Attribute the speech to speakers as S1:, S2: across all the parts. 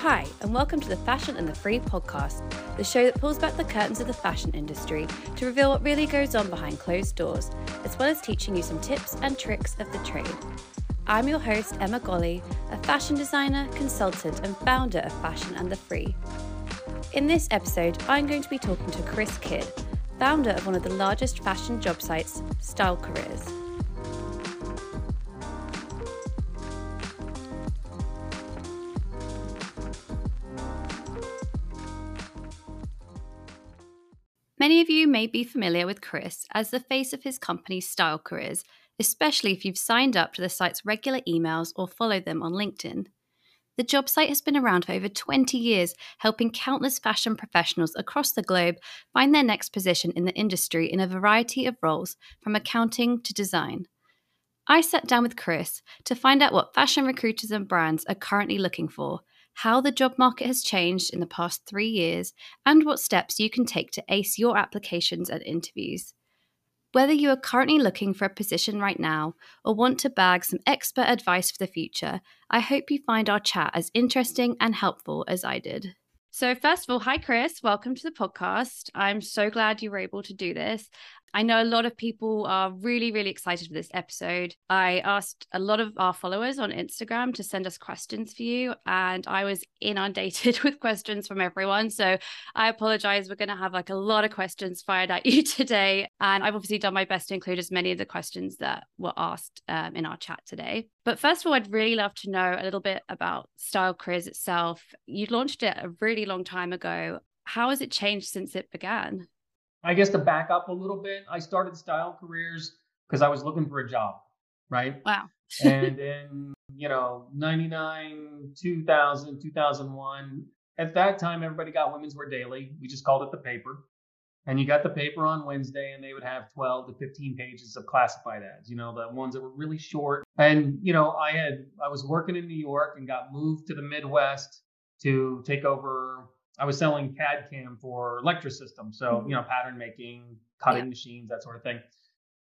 S1: Hi, and welcome to the Fashion and the Free podcast, the show that pulls back the curtains of the fashion industry to reveal what really goes on behind closed doors, as well as teaching you some tips and tricks of the trade. I'm your host, Emma Golley, a fashion designer, consultant, and founder of Fashion and the Free. In this episode, I'm going to be talking to Chris Kidd, founder of one of the largest fashion job sites, Style Careers. Many of you may be familiar with Chris as the face of his company Style Careers, especially if you've signed up to the site's regular emails or followed them on LinkedIn. The job site has been around for over 20 years, helping countless fashion professionals across the globe find their next position in the industry in a variety of roles, from accounting to design. I sat down with Chris to find out what fashion recruiters and brands are currently looking for how the job market has changed in the past three years, and what steps you can take to ace your applications and interviews. Whether you are currently looking for a position right now or want to bag some expert advice for the future, I hope you find our chat as interesting and helpful as I did. So, first of all, hi, Chris. Welcome to the podcast. I'm so glad you were able to do this. I know a lot of people are really, really excited for this episode. I asked a lot of our followers on Instagram to send us questions for you, and I was inundated with questions from everyone. So I apologize. We're going to have like a lot of questions fired at you today. And I've obviously done my best to include as many of the questions that were asked um, in our chat today. But first of all, I'd really love to know a little bit about Style Careers itself. You launched it a really long time ago. How has it changed since it began?
S2: I guess to back up a little bit, I started style careers because I was looking for a job, right?
S1: Wow.
S2: and in, you know, 99, 2000, 2001, at that time, everybody got Women's Wear Daily. We just called it the paper. And you got the paper on Wednesday, and they would have 12 to 15 pages of classified ads, you know, the ones that were really short. And, you know, I had, I was working in New York and got moved to the Midwest to take over I was selling CAD CAM for Lectra Systems, so mm-hmm. you know pattern making, cutting yeah. machines, that sort of thing.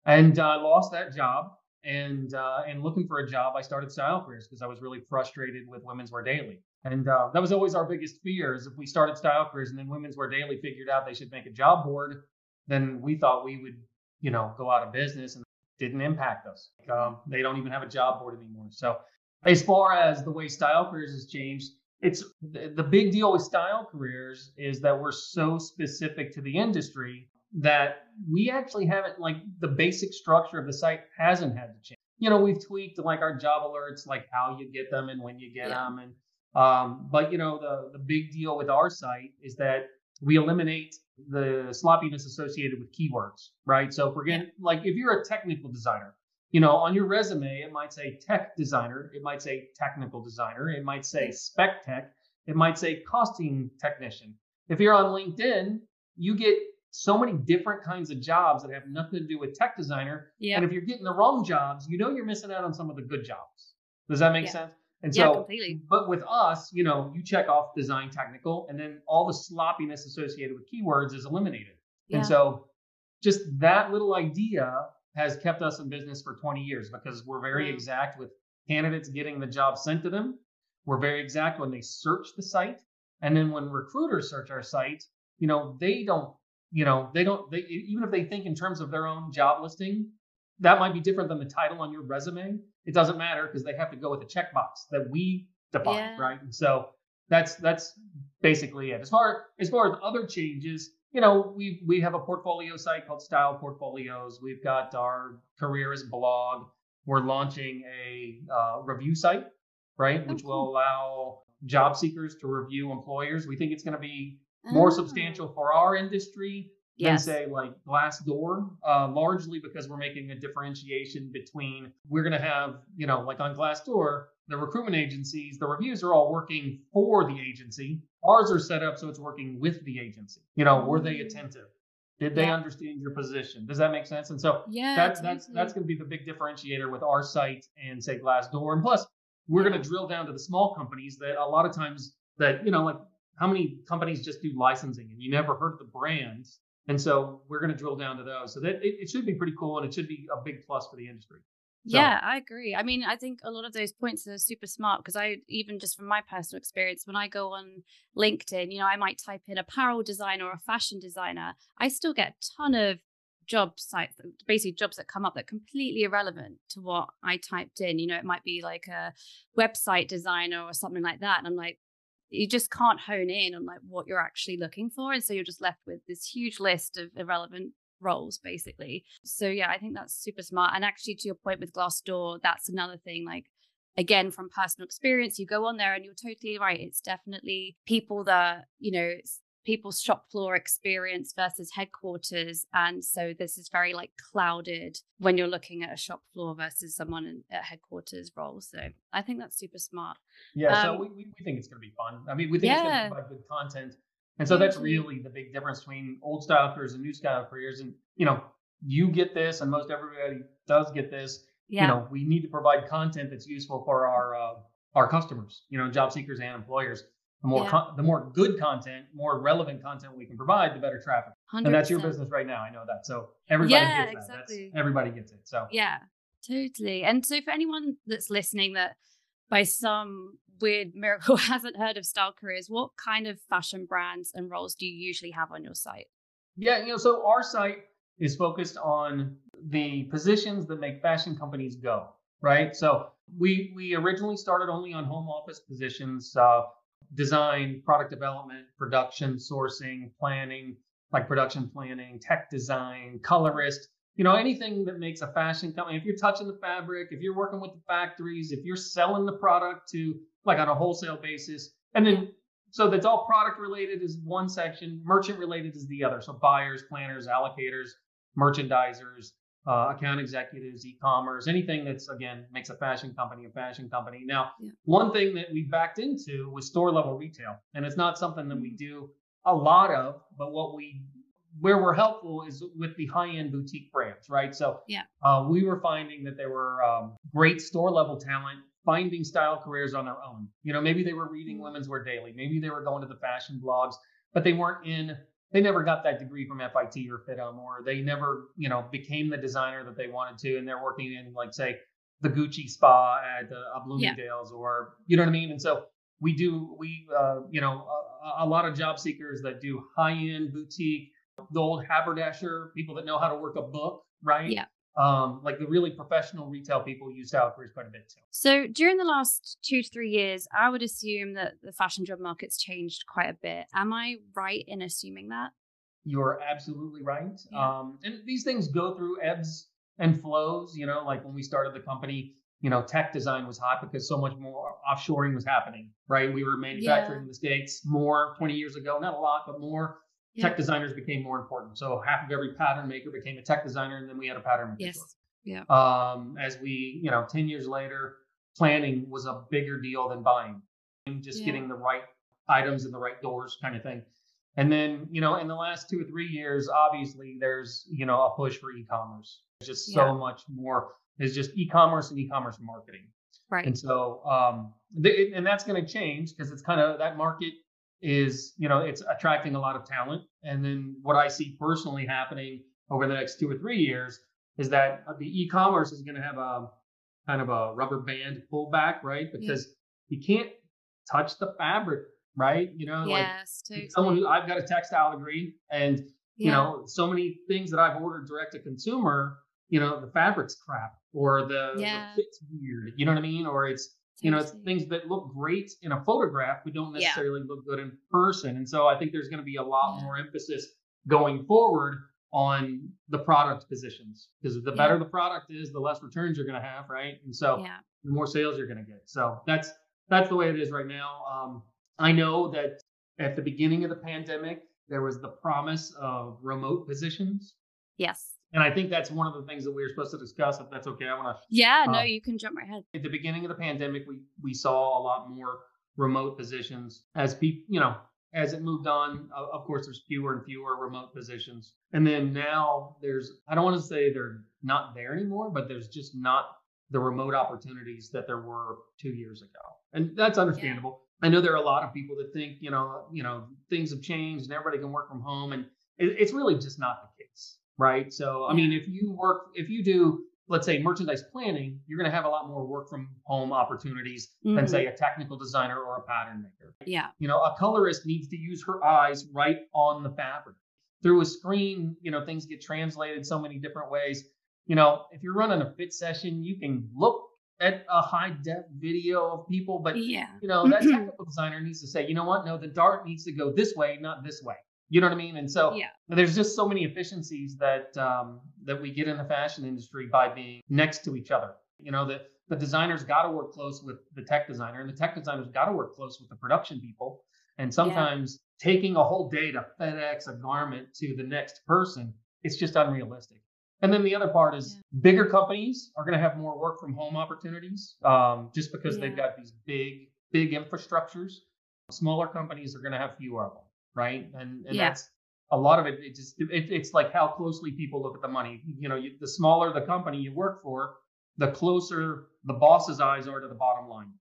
S2: And I uh, lost that job, and uh, and looking for a job, I started Style Careers because I was really frustrated with Women's Wear Daily, and uh, that was always our biggest fear: is if we started Style Careers and then Women's Wear Daily figured out they should make a job board, then we thought we would you know go out of business, and didn't impact us. Um, they don't even have a job board anymore. So as far as the way Style Careers has changed it's the big deal with style careers is that we're so specific to the industry that we actually haven't like the basic structure of the site hasn't had to change. You know, we've tweaked like our job alerts, like how you get them and when you get yeah. them, and um, but you know the the big deal with our site is that we eliminate the sloppiness associated with keywords, right? So if we're getting like if you're a technical designer, you know, on your resume, it might say tech designer, it might say technical designer, it might say spec tech, it might say costing technician. If you're on LinkedIn, you get so many different kinds of jobs that have nothing to do with tech designer.
S1: Yeah.
S2: And if you're getting the wrong jobs, you know you're missing out on some of the good jobs. Does that make
S1: yeah.
S2: sense?
S1: And so, yeah, completely.
S2: but with us, you know, you check off design technical, and then all the sloppiness associated with keywords is eliminated. Yeah. And so, just that little idea has kept us in business for 20 years because we're very exact with candidates getting the job sent to them. We're very exact when they search the site. And then when recruiters search our site, you know, they don't, you know, they don't, they, even if they think in terms of their own job listing, that might be different than the title on your resume. It doesn't matter because they have to go with a checkbox that we define, yeah. right? And so that's that's basically it. As far as far as other changes, you know, we we have a portfolio site called Style Portfolios. We've got our careers blog. We're launching a uh, review site, right, which will allow job seekers to review employers. We think it's going to be more oh. substantial for our industry yes. than say like Glassdoor, uh, largely because we're making a differentiation between we're going to have, you know, like on Glassdoor, the recruitment agencies, the reviews are all working for the agency. Ours are set up so it's working with the agency. You know, were they mm. attentive? Did they yeah. understand your position? Does that make sense? And so
S1: yeah,
S2: that's that's that's going to be the big differentiator with our site and say Glassdoor. And plus, we're yeah. going to drill down to the small companies that a lot of times that you know like how many companies just do licensing and you never heard of the brands. And so we're going to drill down to those. So that it, it should be pretty cool and it should be a big plus for the industry. So,
S1: Yeah, I agree. I mean, I think a lot of those points are super smart because I, even just from my personal experience, when I go on LinkedIn, you know, I might type in apparel designer or a fashion designer. I still get a ton of job sites, basically jobs that come up that are completely irrelevant to what I typed in. You know, it might be like a website designer or something like that. And I'm like, you just can't hone in on like what you're actually looking for. And so you're just left with this huge list of irrelevant roles basically. So yeah, I think that's super smart. And actually to your point with Glassdoor, that's another thing like again from personal experience, you go on there and you're totally right. It's definitely people that, you know, it's people's shop floor experience versus headquarters and so this is very like clouded when you're looking at a shop floor versus someone in, at headquarters role so i think that's super smart
S2: Yeah, so
S1: Um,
S2: we, we, we think it's going to be fun. I mean, we think it's going
S1: Yeah.
S2: to provide good content. And so that's really the big difference between old style careers and new style careers. And, you know, you get this, and most everybody does get this.
S1: yeah
S2: You know, we need to provide content that's useful for our uh, our customers, you know, job seekers and employers. The more
S1: Yeah.
S2: con- the more good content, more relevant content we can provide, the better traffic.
S1: 100%.
S2: And that's your business right now. I know that. So everybody
S1: Yeah,
S2: gets that.
S1: exactly.
S2: That's, everybody gets it. So
S1: Yeah, totally. And so for anyone that's listening that by some weird miracle hasn't heard of Style Careers, what kind of fashion brands and roles do you usually have on your site?
S2: Yeah, you know, so our site is focused on the positions that make fashion companies go, right? So we we originally started only on home office positions, uh, design, product development, production, sourcing, planning, like production planning, tech design, colorist, you know, anything that makes a fashion company. If you're touching the fabric, if you're working with the factories, if you're selling the product to like on a wholesale basis, and then so that's all product related is one section, merchant related is the other. So buyers, planners, allocators, merchandisers, uh, account executives, e-commerce, anything that's again makes a fashion company a fashion company. Now,
S1: Yeah.
S2: one thing that we backed into was store level retail, and it's not something that we do a lot of, but what we where we're helpful is with the high end boutique brands, right? So
S1: Yeah.
S2: uh, we were finding that there were um, great store level talent finding style careers on their own. You know, maybe they were reading
S1: Mm.
S2: Women's Wear Daily, maybe they were going to the fashion blogs, but they weren't in. They never got that degree from FIT or FIDM, or they never, you know, became the designer that they wanted to, and they're working in like say the Gucci spa at uh, Bloomingdale's, or you know what I mean. And so we do, we, uh, you know, a, a lot of job seekers that do high end boutique, the old haberdasher, people that know how to work a book, right?
S1: Yeah.
S2: Um, like the really professional retail people use careers quite a bit too.
S1: So during the last two to three years, I would assume that the fashion job market's changed quite a bit. Am I right in assuming that?
S2: You're absolutely right.
S1: Yeah.
S2: Um, and these things go through ebbs and flows. You know, like when we started the company, you know, tech design was hot because so much more offshoring was happening, right? We were manufacturing in the States more 20 years ago, not a lot, but more.
S1: Yeah.
S2: Tech designers became more important. So half of every pattern maker became a tech designer, and then we had a pattern maker.
S1: Yes. Yeah.
S2: Um, as we, you know, 10 years later, planning was a bigger deal than buying and just
S1: Yeah.
S2: getting the right items in the right doors kind of thing. And then, you know, in the last two or three years, obviously there's, you know, a push for e-commerce. There's just so much more. There's just e-commerce and e-commerce marketing.
S1: Right.
S2: And so, um, th- and that's going to change because it's kind of that market is, you know, it's attracting a lot of talent. And then what I see personally happening over the next two or three years is that the e-commerce is going to have a kind of a rubber band pullback, right?
S1: Yeah.
S2: Because you can't touch the fabric, right? You know, like
S1: yes, totally.
S2: someone who I've got a textile degree and you
S1: Yeah.
S2: know so many things that i've ordered direct to consumer you know the fabric's crap or the, the fit's weird you know what i mean or it's you know it's things that look great in a photograph but don't
S1: Yeah.
S2: necessarily look good in person and so i think there's going to be a lot
S1: Yeah.
S2: more emphasis going forward on the product positions because the
S1: Yeah.
S2: better the product is the less returns you're going to have right and so
S1: yeah.
S2: the more sales you're going to get. So that's that's the way it is right now. Um, I know that at the beginning of the pandemic, there was the promise of remote positions,
S1: Yes.
S2: And I think that's one of the things that we were supposed to discuss. If that's okay, I want to.
S1: Yeah, no,
S2: Um,
S1: you can jump right ahead.
S2: At the beginning of the pandemic, we we saw a lot more remote positions as people, you know, as it moved on. Of of course, there's fewer and fewer remote positions, and then now there's. I don't want to say they're not there anymore, but there's just not the remote opportunities that there were two years ago, and that's understandable. I know there are a lot of people that think, you know, you know, things have changed and everybody can work from home, and it, it's really just not the case, right? So, I mean, if you work, if you do let's say merchandise planning, you're going to have a lot more work from home opportunities than
S1: Mhm.
S2: say a technical designer or a pattern maker.
S1: Yeah.
S2: You know, a colorist needs to use her eyes right on the fabric. Through a screen, you know, things get translated so many different ways. You know, if you're running a fit session, you can look at a high def video of people, but
S1: Yeah.
S2: you know, that technical designer needs to say, you know what? No, the dart needs to go this way, not this way. You know what I mean? And so
S1: Yeah.
S2: there's just so many efficiencies that um, that we get in the fashion industry by being next to each other. You know, the the designers got to work close with the tech designer, and the tech designers got to work close with the production people. And sometimes taking a whole day to FedEx a garment to the next person, it's just unrealistic. And then the other part is bigger companies are going to have more work from home opportunities, um, just because they've got these big big infrastructures. Smaller companies are going to have fewer of them, right? And and
S1: Yeah.
S2: that's a lot of it. It just it, it's like how closely people look at the money. You know, you, the smaller the company you work for, the closer the boss's eyes are to the bottom line.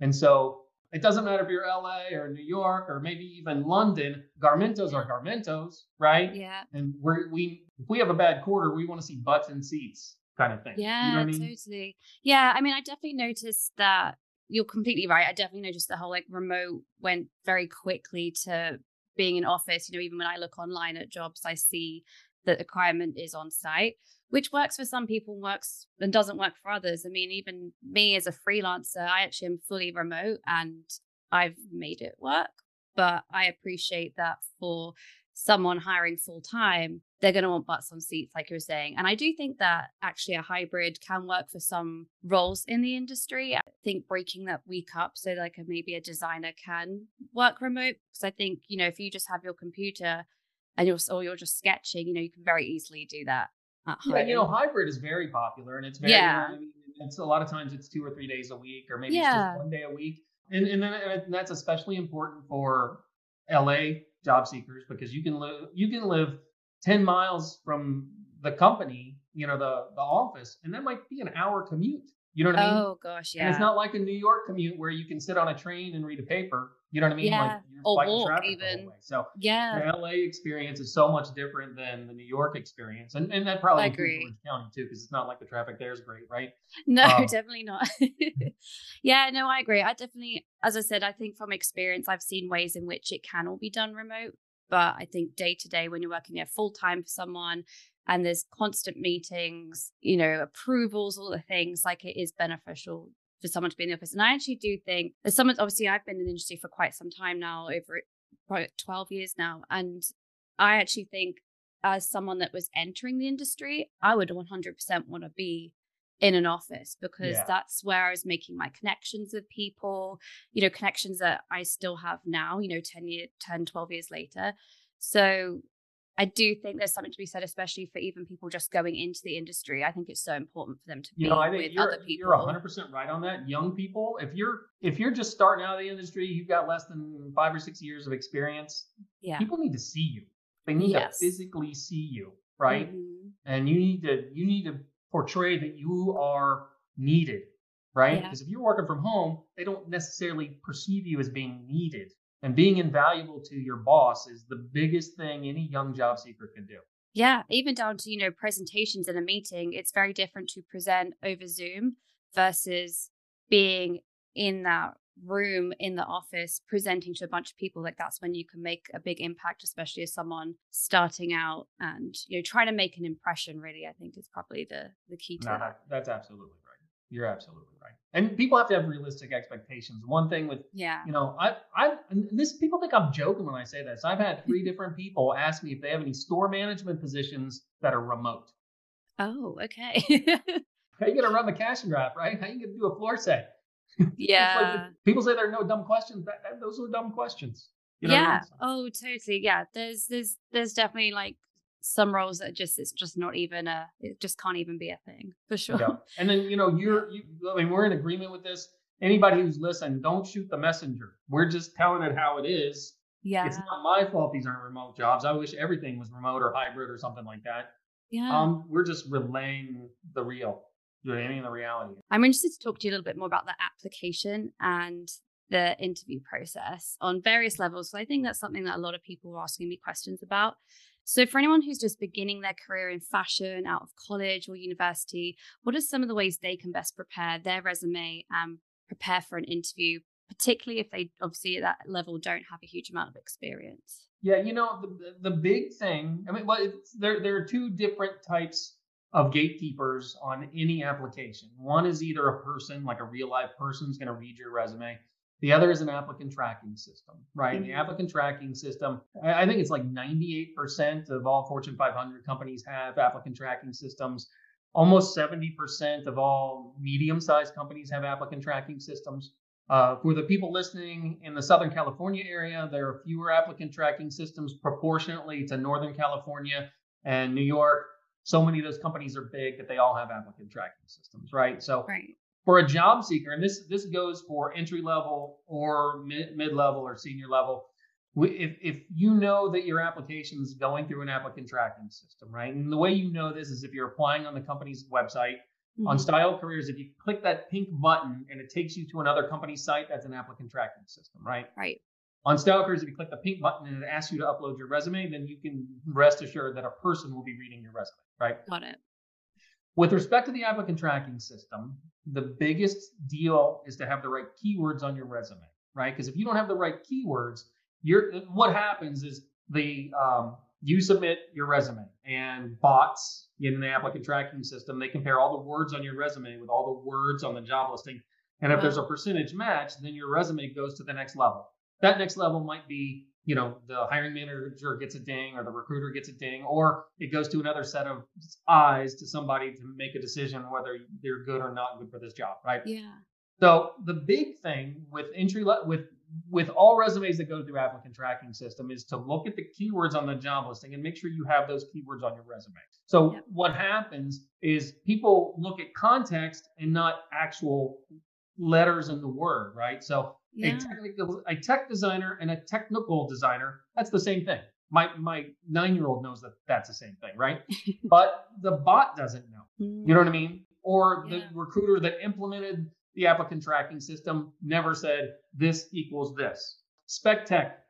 S2: And so it doesn't matter if you're LA or New York or maybe even London. Garmentos are Garmentos, right?
S1: Yeah.
S2: And we're, we if we have a bad quarter, we want to see butts and seats kind of thing.
S1: Yeah,
S2: you know what I mean?
S1: totally. Yeah, I mean, I definitely noticed that you're completely right. I definitely noticed the whole like remote went very quickly to being in office. You know, even when I look online at jobs, I see that the requirement is on site, which works for some people, works and doesn't work for others. I mean, even me as a freelancer, I actually am fully remote and I've made it work. But I appreciate that for someone hiring full time, they're going to want butts on seats, like you were saying. And I do think that actually a hybrid can work for some roles in the industry. I think breaking that week up so like a, maybe a designer can work remote because I think you know if you just have your computer and you're or you're just sketching, you know you can very easily do that at home.
S2: Yeah, you know, hybrid is very popular, and it's very.
S1: Yeah.
S2: I mean, it's a lot of times it's two or three days a week, or maybe it's
S1: Yeah.
S2: just one day a week, and and, then, and that's especially important for LA job seekers because you can live you can live ten miles from the company, you know, the the office, and that might be an hour commute. You know what I mean?
S1: oh gosh, yeah.
S2: And it's not like a New York commute where you can sit on a train and read a paper. You know what I mean?
S1: Yeah,
S2: Like you're
S1: or walk
S2: traffic the whole
S1: even.
S2: So
S1: yeah.
S2: the LA experience is so much different than the New York experience, and and that probably
S1: I
S2: includes. Orange County too, because it's not like the traffic there is great, right?
S1: No,
S2: Um,
S1: definitely not. yeah, no, I agree. I definitely, as I said, I think from experience, I've seen ways in which it can all be done remote. But I think day to day, when you're working there full time for someone and there's constant meetings, you know, approvals, all the things, like it is beneficial for someone to be in the office. And I actually do think, as someone, obviously, I've been in the industry for quite some time now, over probably 12 years now. And I actually think, as someone that was entering the industry, I would 100% want to be in an office because
S2: Yeah.
S1: that's where I was making my connections with people, you know, connections that I still have now, you know, 10 year 10 12 years later. So I do think there's something to be said especially for even people just going into the industry. I think it's so important for them to
S2: You
S1: be
S2: know, I think
S1: with other people.
S2: you're 100 percent right on that. Young people, if you're if you're just starting out of the industry, you've got less than five or six years of experience.
S1: yeah.
S2: People need to see you. They need
S1: Yes.
S2: to physically see you, right?
S1: Mhm.
S2: And you need to you need to portray that you are needed, right?
S1: Yeah.
S2: Because if you're working from home, they don't necessarily perceive you as being needed. And being invaluable to your boss is the biggest thing any young job seeker can do.
S1: Yeah, even down to, you know, presentations in a meeting, it's very different to present over Zoom versus being in that room in the office presenting to a bunch of people like that's when you can make a big impact especially as someone starting out and you know trying to make an impression really i think is probably the the key to
S2: No,
S1: that
S2: that, that's absolutely right. You're absolutely right. And people have to have realistic expectations. One thing with
S1: yeah
S2: you know, I I this people think I'm joking when I say this. I've had three different people ask me if they have any store management positions that are remote.
S1: oh okay
S2: How you gonna run the cash and draft, right? How you gonna do a floor set? It's like
S1: yeah
S2: people say there are no dumb questions. That, that- those are dumb questions. You know what I
S1: yeah
S2: mean?
S1: oh totally yeah there's there's there's definitely like some roles that just it's just not even a it just can't even be a thing for sure
S2: Yeah. And then you know you're you. I mean, we're in agreement with this. Anybody who's listening, don't shoot the messenger. We're just telling it how it is.
S1: yeah
S2: It's not my fault these aren't remote jobs. I wish everything was remote or hybrid or something like that.
S1: yeah
S2: Um, we're just relaying the real, you know, what I mean, the reality.
S1: I'm interested to talk to you a little bit more about the application and the interview process on various levels. So I think that's something that a lot of people are asking me questions about. So, for anyone who's just beginning their career in fashion out of college or university, what are some of the ways they can best prepare their resume and prepare for an interview, particularly if they obviously at that level don't have a huge amount of experience?
S2: Yeah, you know, the, the big thing, I mean, well, there, there are two different types of gatekeepers on any application. One is either a person, like a real life person, is going to read your resume. The other is an applicant tracking system, right? Mm-hmm. The applicant tracking system, I think it's like 98% of all Fortune 500 companies have applicant tracking systems. Almost 70% of all medium sized companies have applicant tracking systems. Uh, for the people listening in the Southern California area, there are fewer applicant tracking systems proportionately to Northern California and New York. So many of those companies are big that they all have applicant tracking systems, right? So
S1: right
S2: for a job seeker, and this this goes for entry level or mid mid level or senior level. If if you know that your application is going through an applicant tracking system, right? And the way you know this is if you're applying on the company's website. Mm-hmm. On Style Careers, if you click that pink button and it takes you to another company site, that's an applicant tracking system, right?
S1: Right.
S2: On Style Careers, if you click the pink button and it asks you to upload your resume, then you can rest assured that a person will be reading your resume, right?
S1: Got it.
S2: With respect to the applicant tracking system, the biggest deal is to have the right keywords on your resume, right? Because if you don't have the right keywords, you're what happens is the um, you submit your resume and bots in the applicant tracking system they compare all the words on your resume with all the words on the job listing and if there's a percentage match then your resume goes to the next level that next level might be you know the hiring manager gets a ding or the recruiter gets a ding or it goes to another set of eyes to somebody to make a decision whether they're good or not good for this job right?
S1: Yeah.
S2: So the big thing with entry with with all resumes that go through applicant tracking system is to look at the keywords on the job listing and make sure you have those keywords on your resume. So yep. what happens is people look at context and not actual letters in the word right? So yeah. a technical a tech designer and a technical designer that's the same thing. My my nine year old knows that that's the same thing right? But the bot doesn't know. You know what i mean? Or the recruiter that implemented the applicant tracking system never said this equals this. Spec tech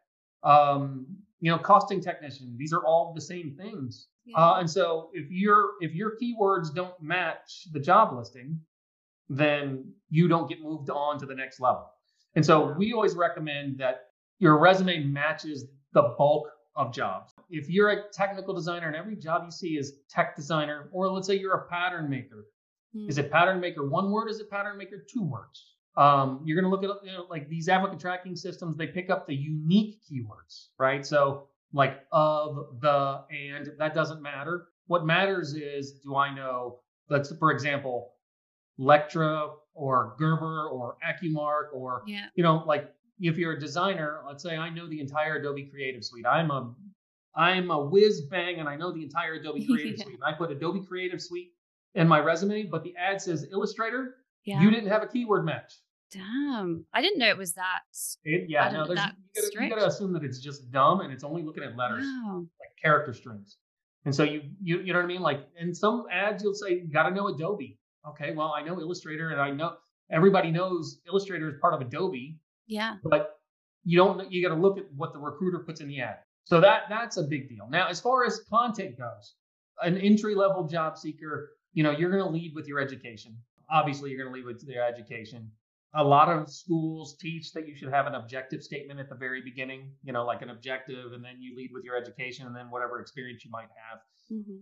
S2: um, you know costing technician these are all the same things. Yeah. uh, and so if your if your keywords don't match the job listing then you don't get moved on to the next level and so we always recommend that your resume matches the bulk of jobs. If you're a technical designer and every job you see is tech designer, or let's say you're a pattern maker, mm. is it pattern maker one word? Is it pattern maker two words? Um, you're going to look at you know, like these applicant tracking systems. They pick up the unique keywords, right? So like of, the, and that doesn't matter. What matters is, do I know? Let's, for example, Lectra or Gerber or AccuMark or
S1: yeah.
S2: you know like if you're a designer, let's say I know the entire Adobe Creative Suite. I'm a I'm a whiz bang and I know the entire Adobe Creative yeah. Suite. And I put Adobe Creative Suite in my resume, but the ad says Illustrator. Yeah. You didn't have a keyword match.
S1: Damn, I didn't know it was that.
S2: It, yeah, no, there's, you, gotta, you gotta assume that it's just dumb and it's only looking at letters, wow. like character strings. And so you, you, you know what I mean? Like in some ads, you'll say you got to know Adobe. Okay, well, I know Illustrator and I know everybody knows Illustrator is part of Adobe.
S1: Yeah.
S2: But you don't you got to look at what the recruiter puts in the ad. So that that's a big deal. Now, as far as content goes, an entry level job seeker, you know, you're going to lead with your education. Obviously, you're going to lead with their education. A lot of schools teach that you should have an objective statement at the very beginning, you know, like an objective, and then you lead with your education and then whatever experience you might have. Mm-hmm.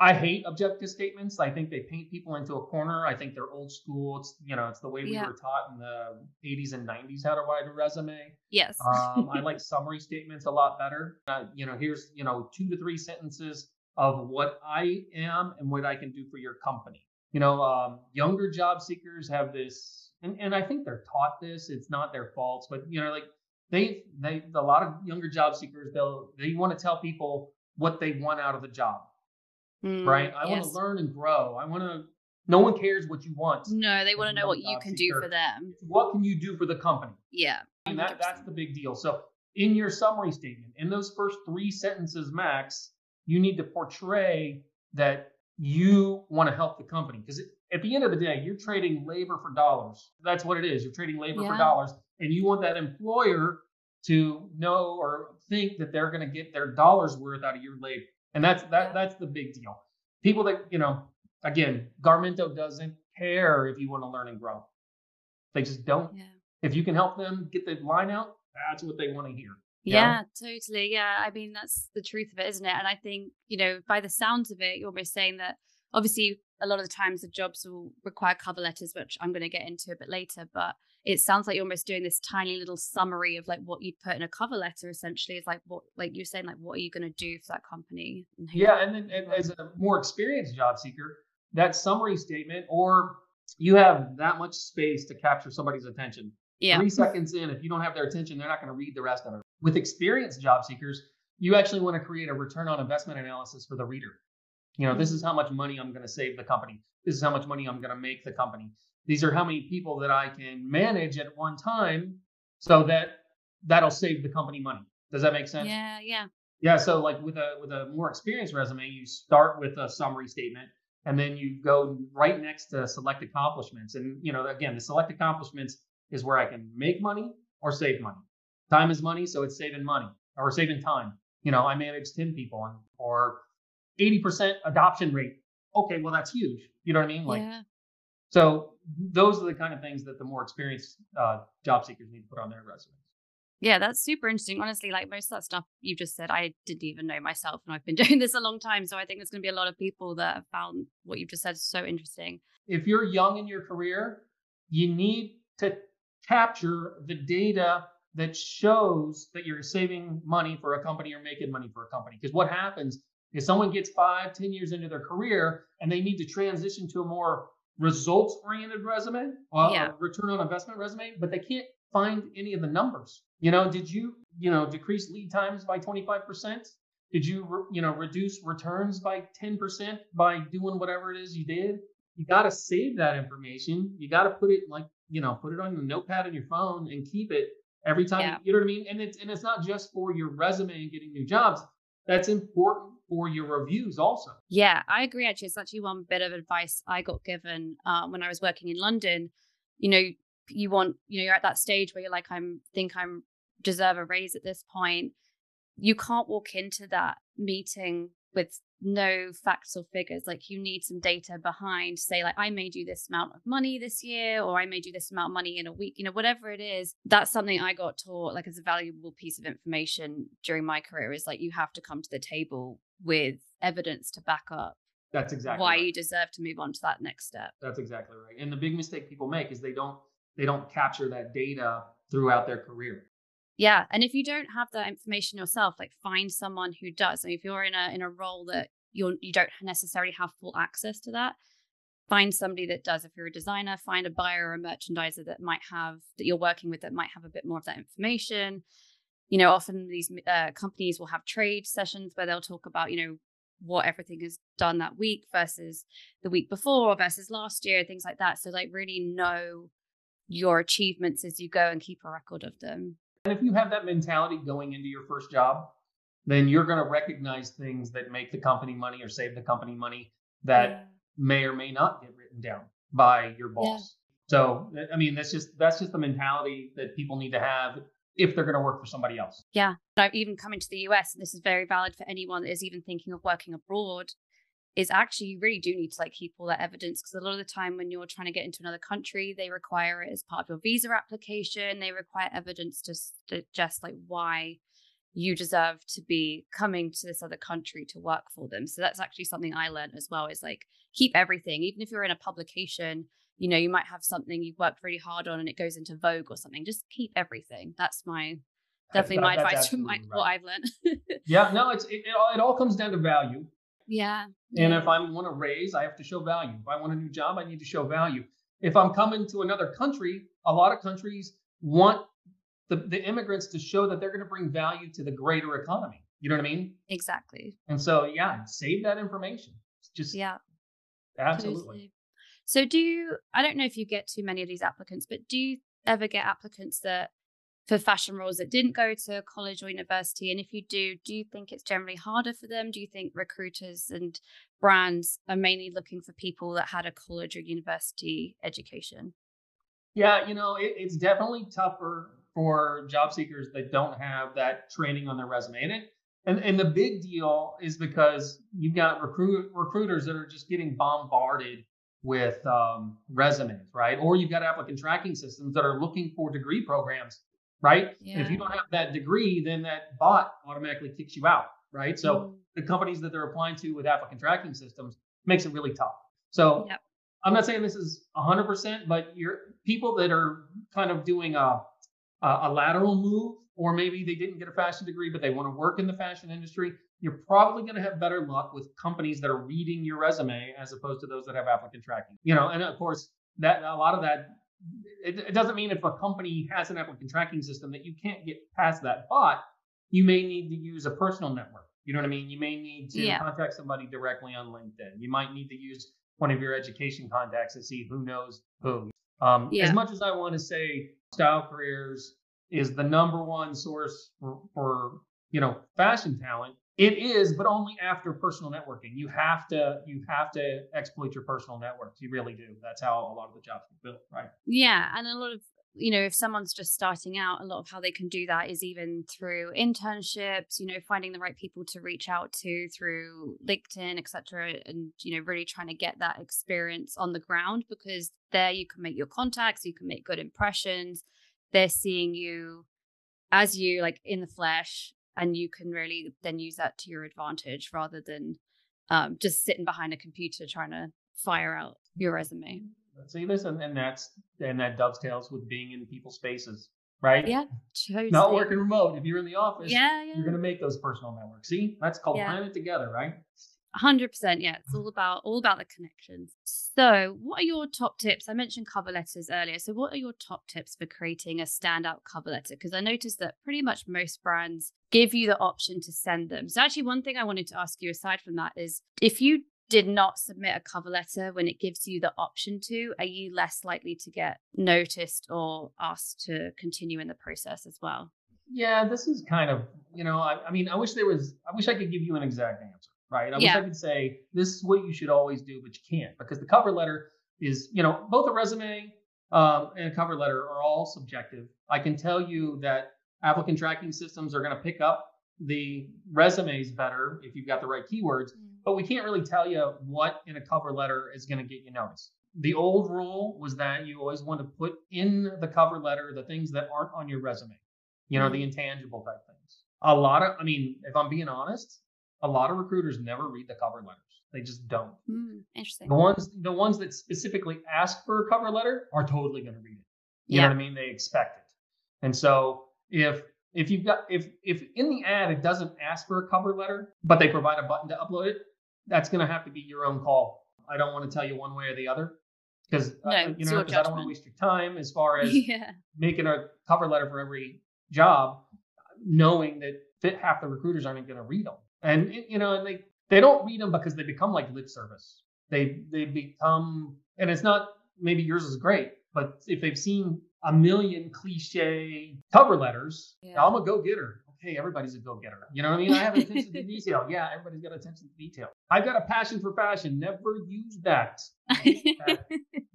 S2: I hate objective statements. I think they paint people into a corner. I think they're old school. It's you know, it's the way we yeah. were taught in the 80s and 90s how to write a resume.
S1: Yes.
S2: um, I like summary statements a lot better. Uh, you know, here's you know two to three sentences of what I am and what I can do for your company. You know, um, younger job seekers have this, and, and I think they're taught this. It's not their faults, but you know, like they they a lot of younger job seekers they'll they want to tell people what they want out of the job mm, right? I yes. want to learn and grow. I want to. No one cares what you want.
S1: No, they want to know what you can do for them.
S2: What can you do for the company?
S1: Yeah,
S2: and that, that's the big deal. So in your summary statement, in those first three sentences max, you need to portray that you want to help the company because at the end of the day, you're trading labor for dollars. That's what it is. You're trading labor yeah. for dollars, and you want that employer to know or think that they're going to get their dollars worth out of your labor And that's that that's the big deal. People that, you know, again, Garmento doesn't care if you want to learn and grow. They just don't.
S1: Yeah.
S2: If you can help them get the line out, that's what they want to hear.
S1: Yeah, totally. Yeah. I mean, that's the truth of it, isn't it? And I think, you know, by the sounds of it, you're almost saying that obviously a lot of the times the jobs will require cover letters, which I'm going to get into a bit later. But it sounds like you're almost doing this tiny little summary of like what you'd put in a cover letter. Essentially, is like what, like you're saying, like what are you going to do for that company?
S2: And yeah, and then and as a more experienced job seeker, that summary statement, or you have that much space to capture somebody's attention.
S1: Yeah.
S2: Three seconds in, if you don't have their attention, they're not going to read the rest of it. With experienced job seekers, you actually want to create a return on investment analysis for the reader. You know, this mm-hmm. is how much money I'm going to save the company. This is how much money I'm going to make the company. These are how many people that I can manage at one time so that that'll save the company money. Does that make sense?
S1: Yeah, yeah.
S2: Yeah, so like with a with a more experienced resume, you start with a summary statement and then you go right next to select accomplishments. And you know, again, the select accomplishments is where I can make money or save money. Time is money, so it's saving money or saving time. You know, I manage 10 people and or 80% adoption rate. Okay, well, that's huge. You know what I mean? Like,
S1: yeah.
S2: so those are the kind of things that the more experienced uh, job seekers need to put on their resumes.
S1: Yeah, that's super interesting. Honestly, like most of that stuff you've just said, I didn't even know myself, and I've been doing this a long time. So I think there's going to be a lot of people that have found what you've just said so interesting.
S2: If you're young in your career, you need to capture the data that shows that you're saving money for a company or making money for a company. Because what happens if someone gets five, ten years into their career and they need to transition to a more results oriented resume, well,
S1: yeah.
S2: return on investment resume, but they can't find any of the numbers. You know, did you, you know, decrease lead times by 25%? Did you, you know, reduce returns by 10% by doing whatever it is you did? You got to save that information. You got to put it like, you know, put it on your notepad on your phone and keep it every time.
S1: Yeah.
S2: You know what I mean? And it's and it's not just for your resume and getting new jobs. That's important for your reviews also.
S1: Yeah, I agree. Actually, it's actually one bit of advice I got given um, when I was working in London. You know, you want, you know, you're at that stage where you're like, I'm think I'm deserve a raise at this point. You can't walk into that meeting with no facts or figures. Like you need some data behind, say, like, I made you this amount of money this year, or I made you this amount of money in a week, you know, whatever it is. That's something I got taught, like, as a valuable piece of information during my career is like, you have to come to the table with evidence to back up
S2: that's exactly
S1: why
S2: right.
S1: you deserve to move on to that next step.
S2: That's exactly right. And the big mistake people make is they don't they don't capture that data throughout their career.
S1: Yeah, and if you don't have that information yourself, like find someone who does. Mean, if you're in a in a role that you're you don't necessarily have full access to that, find somebody that does. If you're a designer, find a buyer or a merchandiser that might have that you're working with that might have a bit more of that information. You know, often these uh, companies will have trade sessions where they'll talk about you know what everything has done that week versus the week before versus last year, things like that. So like really know your achievements as you go and keep a record of them.
S2: And if you have that mentality going into your first job, then you're going to recognize things that make the company money or save the company money that yeah. may or may not get written down by your boss. Yeah. So, I mean, that's just that's just the mentality that people need to have if they're going to work for somebody else.
S1: Yeah. I've even coming to the US, and this is very valid for anyone that is even thinking of working abroad is actually you really do need to like keep all that evidence because a lot of the time when you're trying to get into another country they require it as part of your visa application they require evidence to suggest like why you deserve to be coming to this other country to work for them. So that's actually something i learned as well is like keep everything. Even if you're in a publication you know you might have something you've worked really hard on and it goes into vogue or something just keep everything. That's my definitely that, my advice from my, right. what i've learned.
S2: Yeah no it's it, it, all, it all comes down to value
S1: yeah.
S2: And if I want to raise, I have to show value. If I want a new job, I need to show value. If I'm coming to another country, a lot of countries want the, the immigrants to show that they're going to bring value to the greater economy. You know what I mean?
S1: Exactly.
S2: And so, yeah, save that information. It's just,
S1: yeah.
S2: Absolutely.
S1: So, do you, I don't know if you get too many of these applicants, but do you ever get applicants that for fashion roles that didn't go to college or university? And if you do, do you think it's generally harder for them? Do you think recruiters and brands are mainly looking for people that had a college or university education?
S2: Yeah, you know, it, it's definitely tougher for job seekers that don't have that training on their resume. And it And and the big deal is because you've got recruit recruiters that are just getting bombarded with um, resumes, right? Or you've got applicant tracking systems that are looking for degree programs, right?
S1: Yeah.
S2: If you don't have that degree, then that bot automatically kicks you out, right? So
S1: Mm.
S2: the companies that they're applying to with applicant tracking systems makes it really tough. So
S1: Yep.
S2: I'm not saying this is 100%, but you're people that are kind of doing a a, a lateral move, or maybe they didn't get a fashion degree, but they want to work in the fashion industry. You're probably going to have better luck with companies that are reading your resume as opposed to those that have applicant tracking. You know, and of course, that a lot of that it, it doesn't mean if a company has an applicant tracking system that you can't get past that bot. You may need to use a personal network. You know what I mean? You may need to
S1: Yeah.
S2: contact somebody directly on LinkedIn. You might need to use one of your education contacts to see who knows who. Um,
S1: Yeah.
S2: As much as I want to say Style Careers is the number one source for, for you know fashion talent, it is, but only after personal networking. You have to you have to exploit your personal networks. You really do. That's how a lot of the jobs get built, right?
S1: Yeah, and a lot of you know, if someone's just starting out, a lot of how they can do that is even through internships, you know, finding the right people to reach out to through LinkedIn, etc., and you know, really trying to get that experience on the ground because there you can make your contacts, you can make good impressions. They're seeing you as you like in the flesh, and you can really then use that to your advantage rather than um, just sitting behind a computer trying to fire out your resume.
S2: See this, and, and that's and that dovetails with being in people's spaces, right?
S1: Yeah, totally.
S2: Not working remote. If you're in the office,
S1: Yeah, yeah.
S2: you're gonna make those personal networks. See, that's called
S1: Yeah.
S2: planning it together, right?
S1: Hundred percent, yeah. It's all about all about the connections. So, what are your top tips? I mentioned cover letters earlier. So, what are your top tips for creating a standout cover letter? Because I noticed that pretty much most brands give you the option to send them. So, actually, one thing I wanted to ask you aside from that is if you did not submit a cover letter when it gives you the option to, are you less likely to get noticed or asked to continue in the process as well?
S2: Yeah, this is kind of, you know, I, I mean, I wish there was, I wish I could give you an exact answer, right? I
S1: Yeah.
S2: wish I could say this is what you should always do, but you can't because the cover letter is, you know, both a resume um, and a cover letter are all subjective. I can tell you that applicant tracking systems are going to pick up the resumes better if you've got the right keywords, but we can't really tell you what in a cover letter is going to get you noticed. The old rule was that you always want to put in the cover letter the things that aren't on your resume, you know, the intangible type things. A lot of, I mean, if I'm being honest, a lot of recruiters never read the cover letters. They just don't.
S1: Hmm, interesting.
S2: The ones, the ones that specifically ask for a cover letter are totally going to read it. You
S1: Yeah.
S2: know what I mean? They expect it. And so if if you've got if if in the ad it doesn't ask for a cover letter, but they provide a button to upload it, that's going to have to be your own call. I don't want to tell you one way or the other because
S1: No,
S2: uh, you know because I don't want to waste your time as far as
S1: yeah.
S2: making a cover letter for every job, knowing that fit half the recruiters aren't going to read them. And you know, and they they don't read them because they become like lip service. They they become, and it's not maybe yours is great, but if they've seen a million cliche cover letters,
S1: Yeah.
S2: I'm a go getter. Okay, everybody's a go getter. You know what I mean? I have attention to detail. Yeah, everybody's got attention to detail. I've got a passion for fashion. Never use that.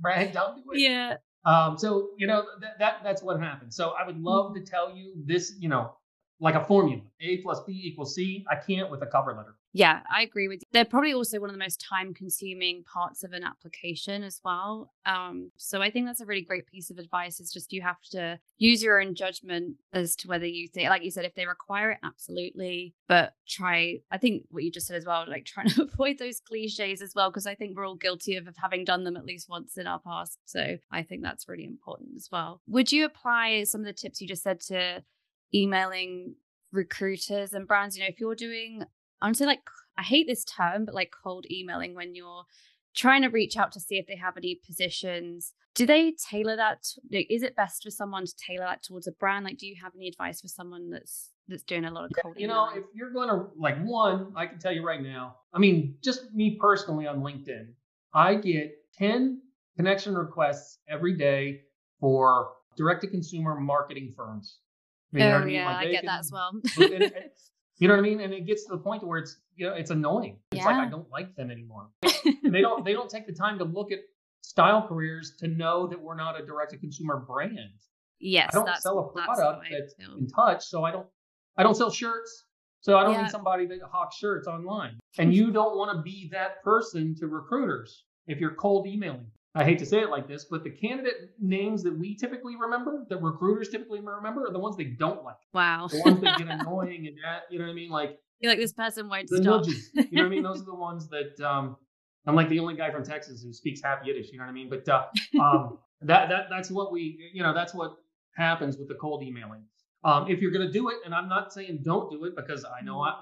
S2: Right? Don't do it.
S1: yeah.
S2: Um, so you know that, that that's what happens. So I would love to tell you this, you know, like a formula: A plus B equals C. I can't with a cover letter.
S1: Yeah, I agree with you. They're probably also one of the most time consuming parts of an application as well. Um, so I think that's a really great piece of advice is just you have to use your own judgment as to whether you think, like you said, if they require it, absolutely. But try, I think what you just said as well, like trying to avoid those cliches as well, because I think we're all guilty of, of having done them at least once in our past. So I think that's really important as well. Would you apply some of the tips you just said to emailing recruiters and brands? You know, if you're doing honestly like I hate this term, but like cold emailing when you're trying to reach out to see if they have any positions. Do they tailor that? like, Is it best for someone to tailor that towards a brand? Like, do you have any advice for someone that's that's doing a lot of cold
S2: You know,
S1: emailing?
S2: if you're going to like one, I can tell you right now. I mean, just me personally on LinkedIn, I get ten connection requests every day for direct to consumer marketing firms. You know what
S1: oh
S2: I mean?
S1: yeah,
S2: Like,
S1: I get that as well.
S2: and- and- you know what I mean? And it gets to the point where it's you know it's annoying. It's like I don't like them anymore. they don't they don't take the time to look at style careers to know that we're not a direct to consumer brand.
S1: yes,
S2: I don't
S1: that's
S2: sell a product
S1: I
S2: that's in touch, so I don't I don't sell shirts. So I don't
S1: Yeah.
S2: need somebody that hawks shirts online. And you don't want to be that person to recruiters if you're cold emailing. I hate to say it like this, but the candidate names that we typically remember, that recruiters typically remember, are the ones they don't like.
S1: Wow.
S2: The ones that get annoying and that, you know what I mean? Like
S1: You're like this person won't
S2: the
S1: stop.
S2: nudges. You know what I mean? Those are the ones that um, I'm like the only guy from Texas who speaks half Yiddish. You know what I mean? But uh, um, that that that's what we you know that's what happens with the cold emailing. Um, if you're going to do it, and I'm not saying don't do it because I know I, I've,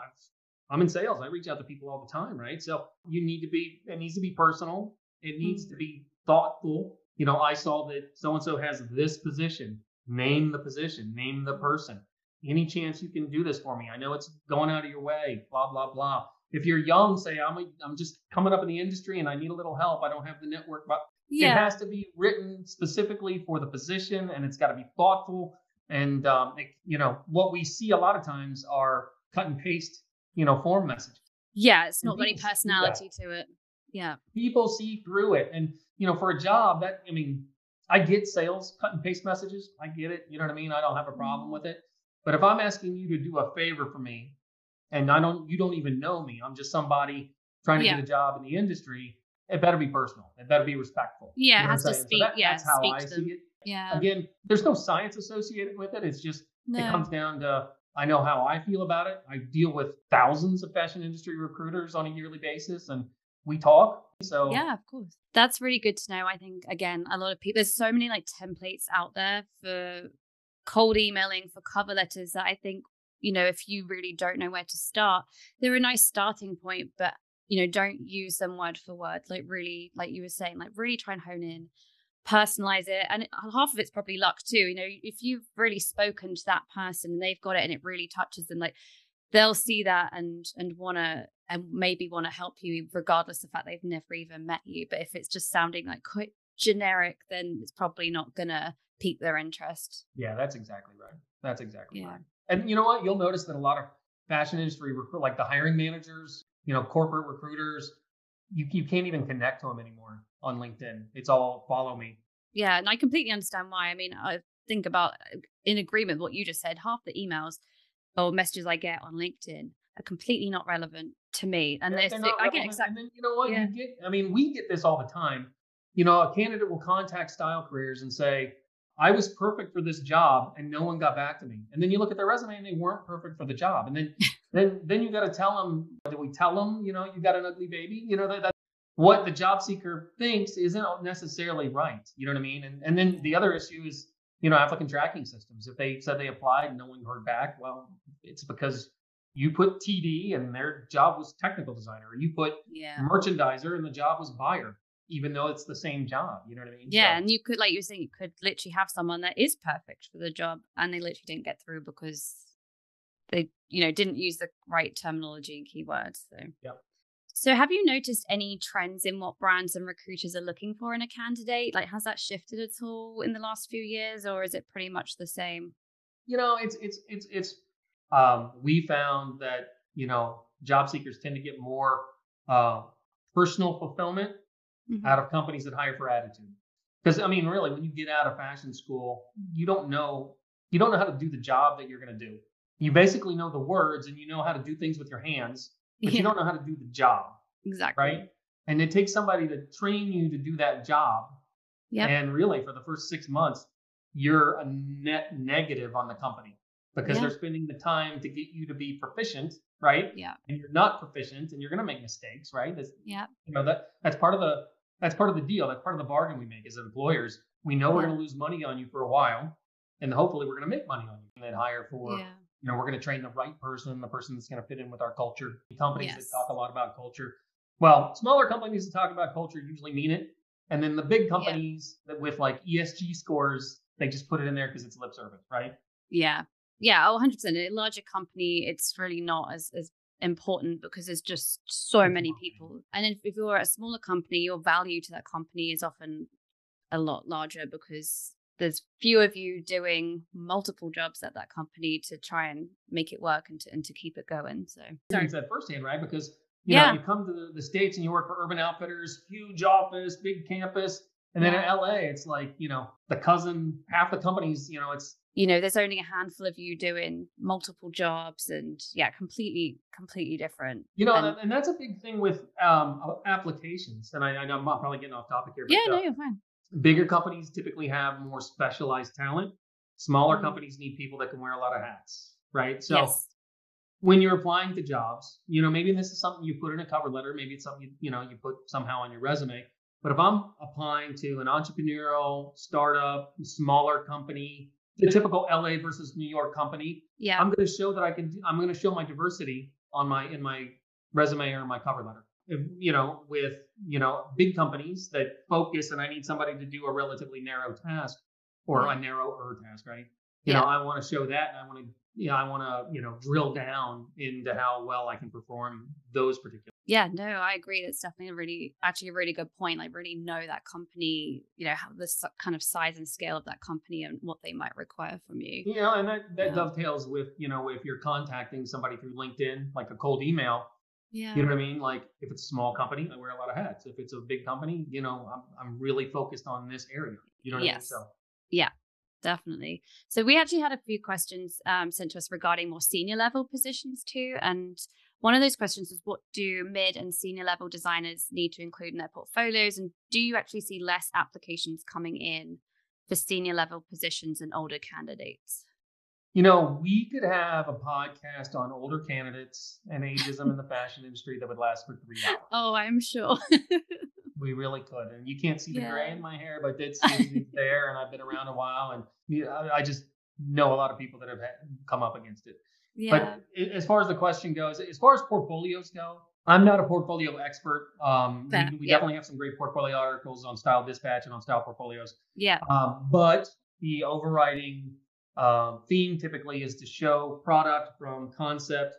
S2: I'm in sales. I reach out to people all the time, right? So you need to be. It needs to be personal. It needs to be thoughtful. You know, I saw that so and so has this position. Name the position. Name the person any chance you can do this for me? I know it's going out of your way, blah, blah, blah. If you're young, say, I'm, a, I'm just coming up in the industry and I need a little help. I don't have the network, but it has to be written specifically for the position and it's got to be thoughtful. And, um, it- you know, what we see a lot of times are cut and paste, you know, form messages.
S1: Yeah, it's not got any
S2: people see that.
S1: personality to it. Yeah.
S2: People see through it. And, you know, for a job that, I mean, I get sales cut and paste messages. I get it. You know what I mean? I don't have a problem mm-hmm. with it. But if I'm asking you to do a favor for me, and I don't, you don't even know me, I'm just somebody trying to
S1: Yeah.
S2: get a job in the industry. It better be personal. It better be respectful.
S1: Yeah, it
S2: You know
S1: has to
S2: saying? So
S1: speak-
S2: that-
S1: yeah,
S2: that's how
S1: speak
S2: I
S1: to
S2: see
S1: them.
S2: it.
S1: Yeah.
S2: Again, there's no science associated with it. It's just it comes down to I know how I feel about it. I deal with thousands of fashion industry recruiters on a yearly basis, and we talk. So
S1: Yeah, of course. That's really good to know. I think again, a lot of people there's so many like templates out there for cold emailing for cover letters that I think, you know, if you really don't know where to start, they're a nice starting point, but you know, don't use them word for word. Like really, like you were saying, like really try and hone in, personalize it. And half of it's probably luck too. You know, if you've really spoken to that person and they've got it and it really touches them, like they'll see that and and want to and maybe want to help you regardless of the fact they've never even met you but if it's just sounding like quite generic then it's probably not gonna pique their interest
S2: yeah, that's exactly right. That's exactly
S1: Yeah.
S2: right. And you know what? You'll notice that a lot of fashion industry recruit, like the hiring managers, you know, corporate recruiters, you you can't even connect to them anymore on LinkedIn. It's all follow me.
S1: yeah and i completely understand why i mean i think about uh, in agreement with what you just said half the emails or messages i get on linkedin are completely not relevant to me and
S2: They're-
S1: they're
S2: they're
S1: i get exactly
S2: you know what
S1: Yeah.
S2: you get. I mean, we get this all the time. You know, a candidate will contact Style Careers and say, "I was perfect for this job, and no one got back to me." And then you look at their resume, and they weren't perfect for the job. And then, then, then you got to tell them. Do we tell them? You know, you got an ugly baby. You know that that what the job seeker thinks isn't necessarily right. You know what I mean? And and then the other issue is you know applicant tracking systems. If they said they applied and no one heard back, well, it's because you put TD and their job was technical designer. You put
S1: yeah
S2: merchandiser and the job was buyer, even though it's the same job. You know what I mean?
S1: yeah
S2: So-
S1: and you could like you were saying you could literally have someone that is perfect for the job and they literally didn't get through because they you know didn't use the right terminology and keywords so
S2: Yep.
S1: So have you noticed any trends in what brands and recruiters are looking for in a candidate like has that shifted at all in the last few years or is it pretty much the same
S2: you know, it's it's it's it's. Um, we found that you know job seekers tend to get more uh, personal fulfillment
S1: Mhm.
S2: out of companies that hire for attitude. Because I mean, really, when you get out of fashion school, you don't know you don't know how to do the job that you're going to do. You basically know the words and you know how to do things with your hands, but you don't know how to do the job.
S1: exactly
S2: right? And it takes somebody to train you to do that job.
S1: Yep.
S2: And really, for the first six months, you're a net negative on the company because
S1: Yeah.
S2: they're spending the time to get you to be proficient, right?
S1: Yeah.
S2: And you're not proficient, and you're going to make mistakes, right? That's,
S1: yeah
S2: you know that that's part of the that's part of the deal. That's part of the bargain we make as employers. We know we're going to lose money on you for a while, and hopefully we're going to make money on you, and then hire for
S1: yeah
S2: you know, we're going to train the right person, the person that's going to fit in with our culture. Companies
S1: Yes.
S2: that talk a lot about culture. Well, smaller companies that talk about culture usually mean it. And then the big companies that with like ESG scores, they just put it in there because it's lip service, right?
S1: Yeah. Yeah. Oh, 100%. A larger company, it's really not as, as important because there's just so many people. And if, if you're a smaller company, your value to that company is often a lot larger because there's few of you doing multiple jobs at that company to try and make it work and to, and to keep it going. So,
S2: Experience that firsthand, right? Because you
S1: Yeah.
S2: know, you come to the, the states and you work for Urban Outfitters, huge office, big campus, and then in LA, it's like you know the cousin, half the companies, you know, it's
S1: you know, there's only a handful of you doing multiple jobs and yeah, completely, completely different.
S2: You know,
S1: and,
S2: and, that's a big thing with um, applications. And I, I know I'm probably getting off topic here. But,
S1: yeah,
S2: uh,
S1: no, you're fine.
S2: Bigger companies typically have more specialized talent. Smaller
S1: Mhm.
S2: companies need people that can wear a lot of hats, right? So
S1: yes.
S2: when you're applying to jobs, you know, maybe this is something you put in a cover letter, maybe it's something you, you know you put somehow on your resume. But if I'm applying to an entrepreneurial startup, smaller company, the typical LA versus New York company,
S1: Yeah.
S2: I'm going to show that I can. I'm going to show my diversity on my in my resume or my cover letter. You know, with you know big companies that focus, and I need somebody to do a relatively narrow task or
S1: Yeah.
S2: a narrower task, right? You know, I want to show that, and I want to, you know, I want to, you know, drill down into how well I can perform those particular.
S1: Yeah, no, I agree. It's definitely a really, actually a really good point. Like, really know that company, you know, how this kind of size and scale of that company and what they might require from you.
S2: You know, and that that
S1: Yeah.
S2: dovetails with, you know, if you're contacting somebody through LinkedIn, like a cold email,
S1: Yeah.
S2: You know what I mean? Like if it's a small company, I wear a lot of hats. If it's a big company, you know, I'm I'm really focused on this area. You know what
S1: Yes.
S2: I mean? So
S1: Definitely. So we actually had a few questions um, sent to us regarding more senior level positions too. And one of those questions was, what do mid and senior level designers need to include in their portfolios? And do you actually see less applications coming in for senior level positions and older candidates?
S2: You know, we could have a podcast on older candidates and ageism in the fashion industry that would last for three hours.
S1: Oh, I'm sure.
S2: We really could. And you can't see the gray in my hair, but it's, there. And I've been around a while, and you know, I I just know a lot of people that have come up against it.
S1: yeah.
S2: But as far as the question goes, as far as portfolios go, I'm not a portfolio expert. Um, we, we
S1: yeah.
S2: definitely have some great portfolio articles on Style Dispatch and on Style Portfolios.
S1: yeah.
S2: Um, but the overriding um, theme typically is to show product from concept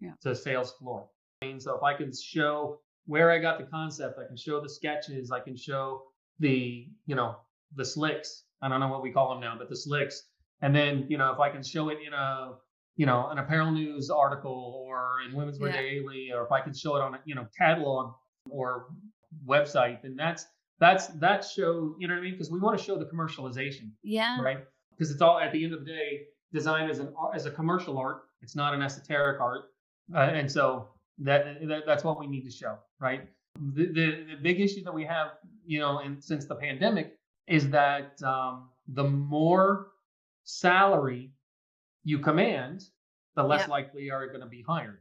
S1: Yeah.
S2: to sales floor. And so if I can show where I got the concept, I can show the sketches, I can show the, you know, the slicks. I don't know what we call them now, but the slicks. And then, you know, if I can show it in a, you know, an apparel news article or in Women's Wear
S1: Yeah.
S2: Daily, or if I can show it on a, you know, catalog or website, then that's that's that show, you know what I mean? Because we want to show the commercialization
S1: Yeah.
S2: right? Because it's all at the end of the day, design is an is a commercial art. It's not an esoteric art, uh, and so that, that that's what we need to show, right? The, the the big issue that we have, you know, and since the pandemic, is that um, the more salary you command, the less
S1: Yep.
S2: likely are going to be hired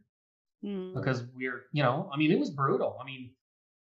S1: Mm.
S2: because we're, you know, I mean, it was brutal. I mean,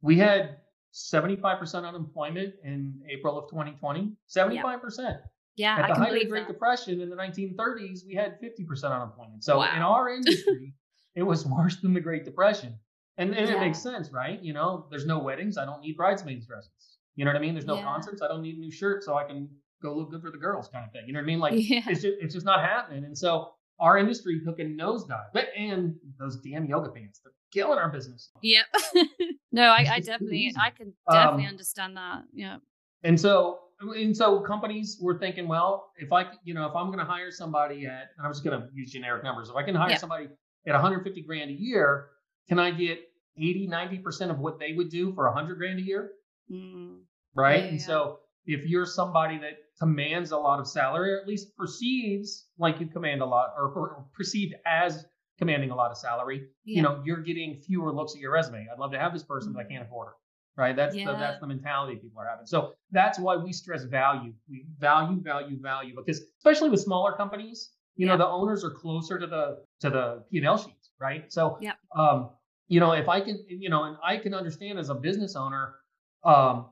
S2: we had 75% unemployment in April of 2020. 75%.
S1: Yeah.
S2: At
S1: I
S2: the height of the Great. Depression in the 1930s, we had 50% unemployment. So in our industry, it was worse than the Great Depression. And, and
S1: Yeah.
S2: it makes sense, right? You know, there's no weddings. I don't need bridesmaids dresses. You know what I mean? There's no
S1: Yeah.
S2: concerts. I don't need a new shirt so I can go look good for the girls kind of thing. You know what I mean? Like
S1: yeah.
S2: it's just it's just not happening. And so our industry took a nosedive. But and those damn yoga pants, they're killing our business.
S1: Yep. no, I, I definitely. I can definitely
S2: Um,
S1: understand that. Yeah.
S2: And so and so companies were thinking, well, if I, you know, if I'm gonna hire somebody at and I'm just gonna use generic numbers, if I can hire
S1: Yeah.
S2: somebody at 150 grand a year, can I get 80, 90% of what they would do for 100 grand a year?
S1: Mm.
S2: right?
S1: Yeah,
S2: and
S1: yeah.
S2: so if you're somebody that commands a lot of salary, or at least perceives like you command a lot, or, or perceived as commanding a lot of salary, you know, you're getting fewer looks at your resume. I'd love to have this person, but I can't afford her. Right? That's the that's the mentality people are having. So that's why we stress value. We value, value, value, because especially with smaller companies, you
S1: Yeah.
S2: know, the owners are closer to the to the P and L sheets, right? So
S1: Yep.
S2: um, you know, if I can, you know, and I can understand as a business owner, um,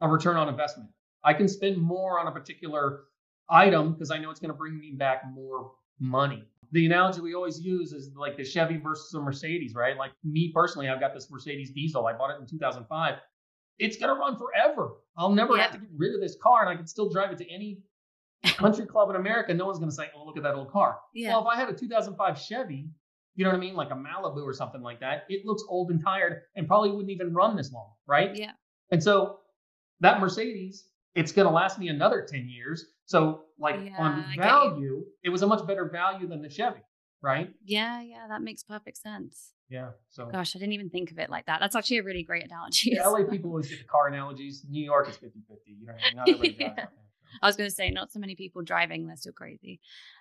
S2: a return on investment. I can spend more on a particular item because I know it's going to bring me back more money. The analogy we always use is like the Chevy versus a Mercedes, right? Like me personally, I've got this Mercedes diesel. I bought it in 2005. It's going to run forever. I'll never have to get rid of this car and I can still drive it to any country club in America. No one's going to say, oh, look at that old car.
S1: Yeah.
S2: Well, if I had a 2005 Chevy, you know what I mean? Like a Malibu or something like that, it looks old and tired and probably wouldn't even run this long, right?
S1: yeah.
S2: And so that Mercedes, it's going to last me another 10 years. So, like
S1: Yeah,
S2: on
S1: I get you.
S2: value, it was a much better value than the Chevy, right?
S1: Yeah. Yeah. That makes perfect sense.
S2: Yeah. So,
S1: Gosh, I didn't even think of it like that. That's actually a really great analogy.
S2: yeah, LA people always get the car analogies. New York is 50 50. You know, I not everybody.
S1: Yeah.
S2: so.
S1: I was going to say, not so many people driving. They're still crazy.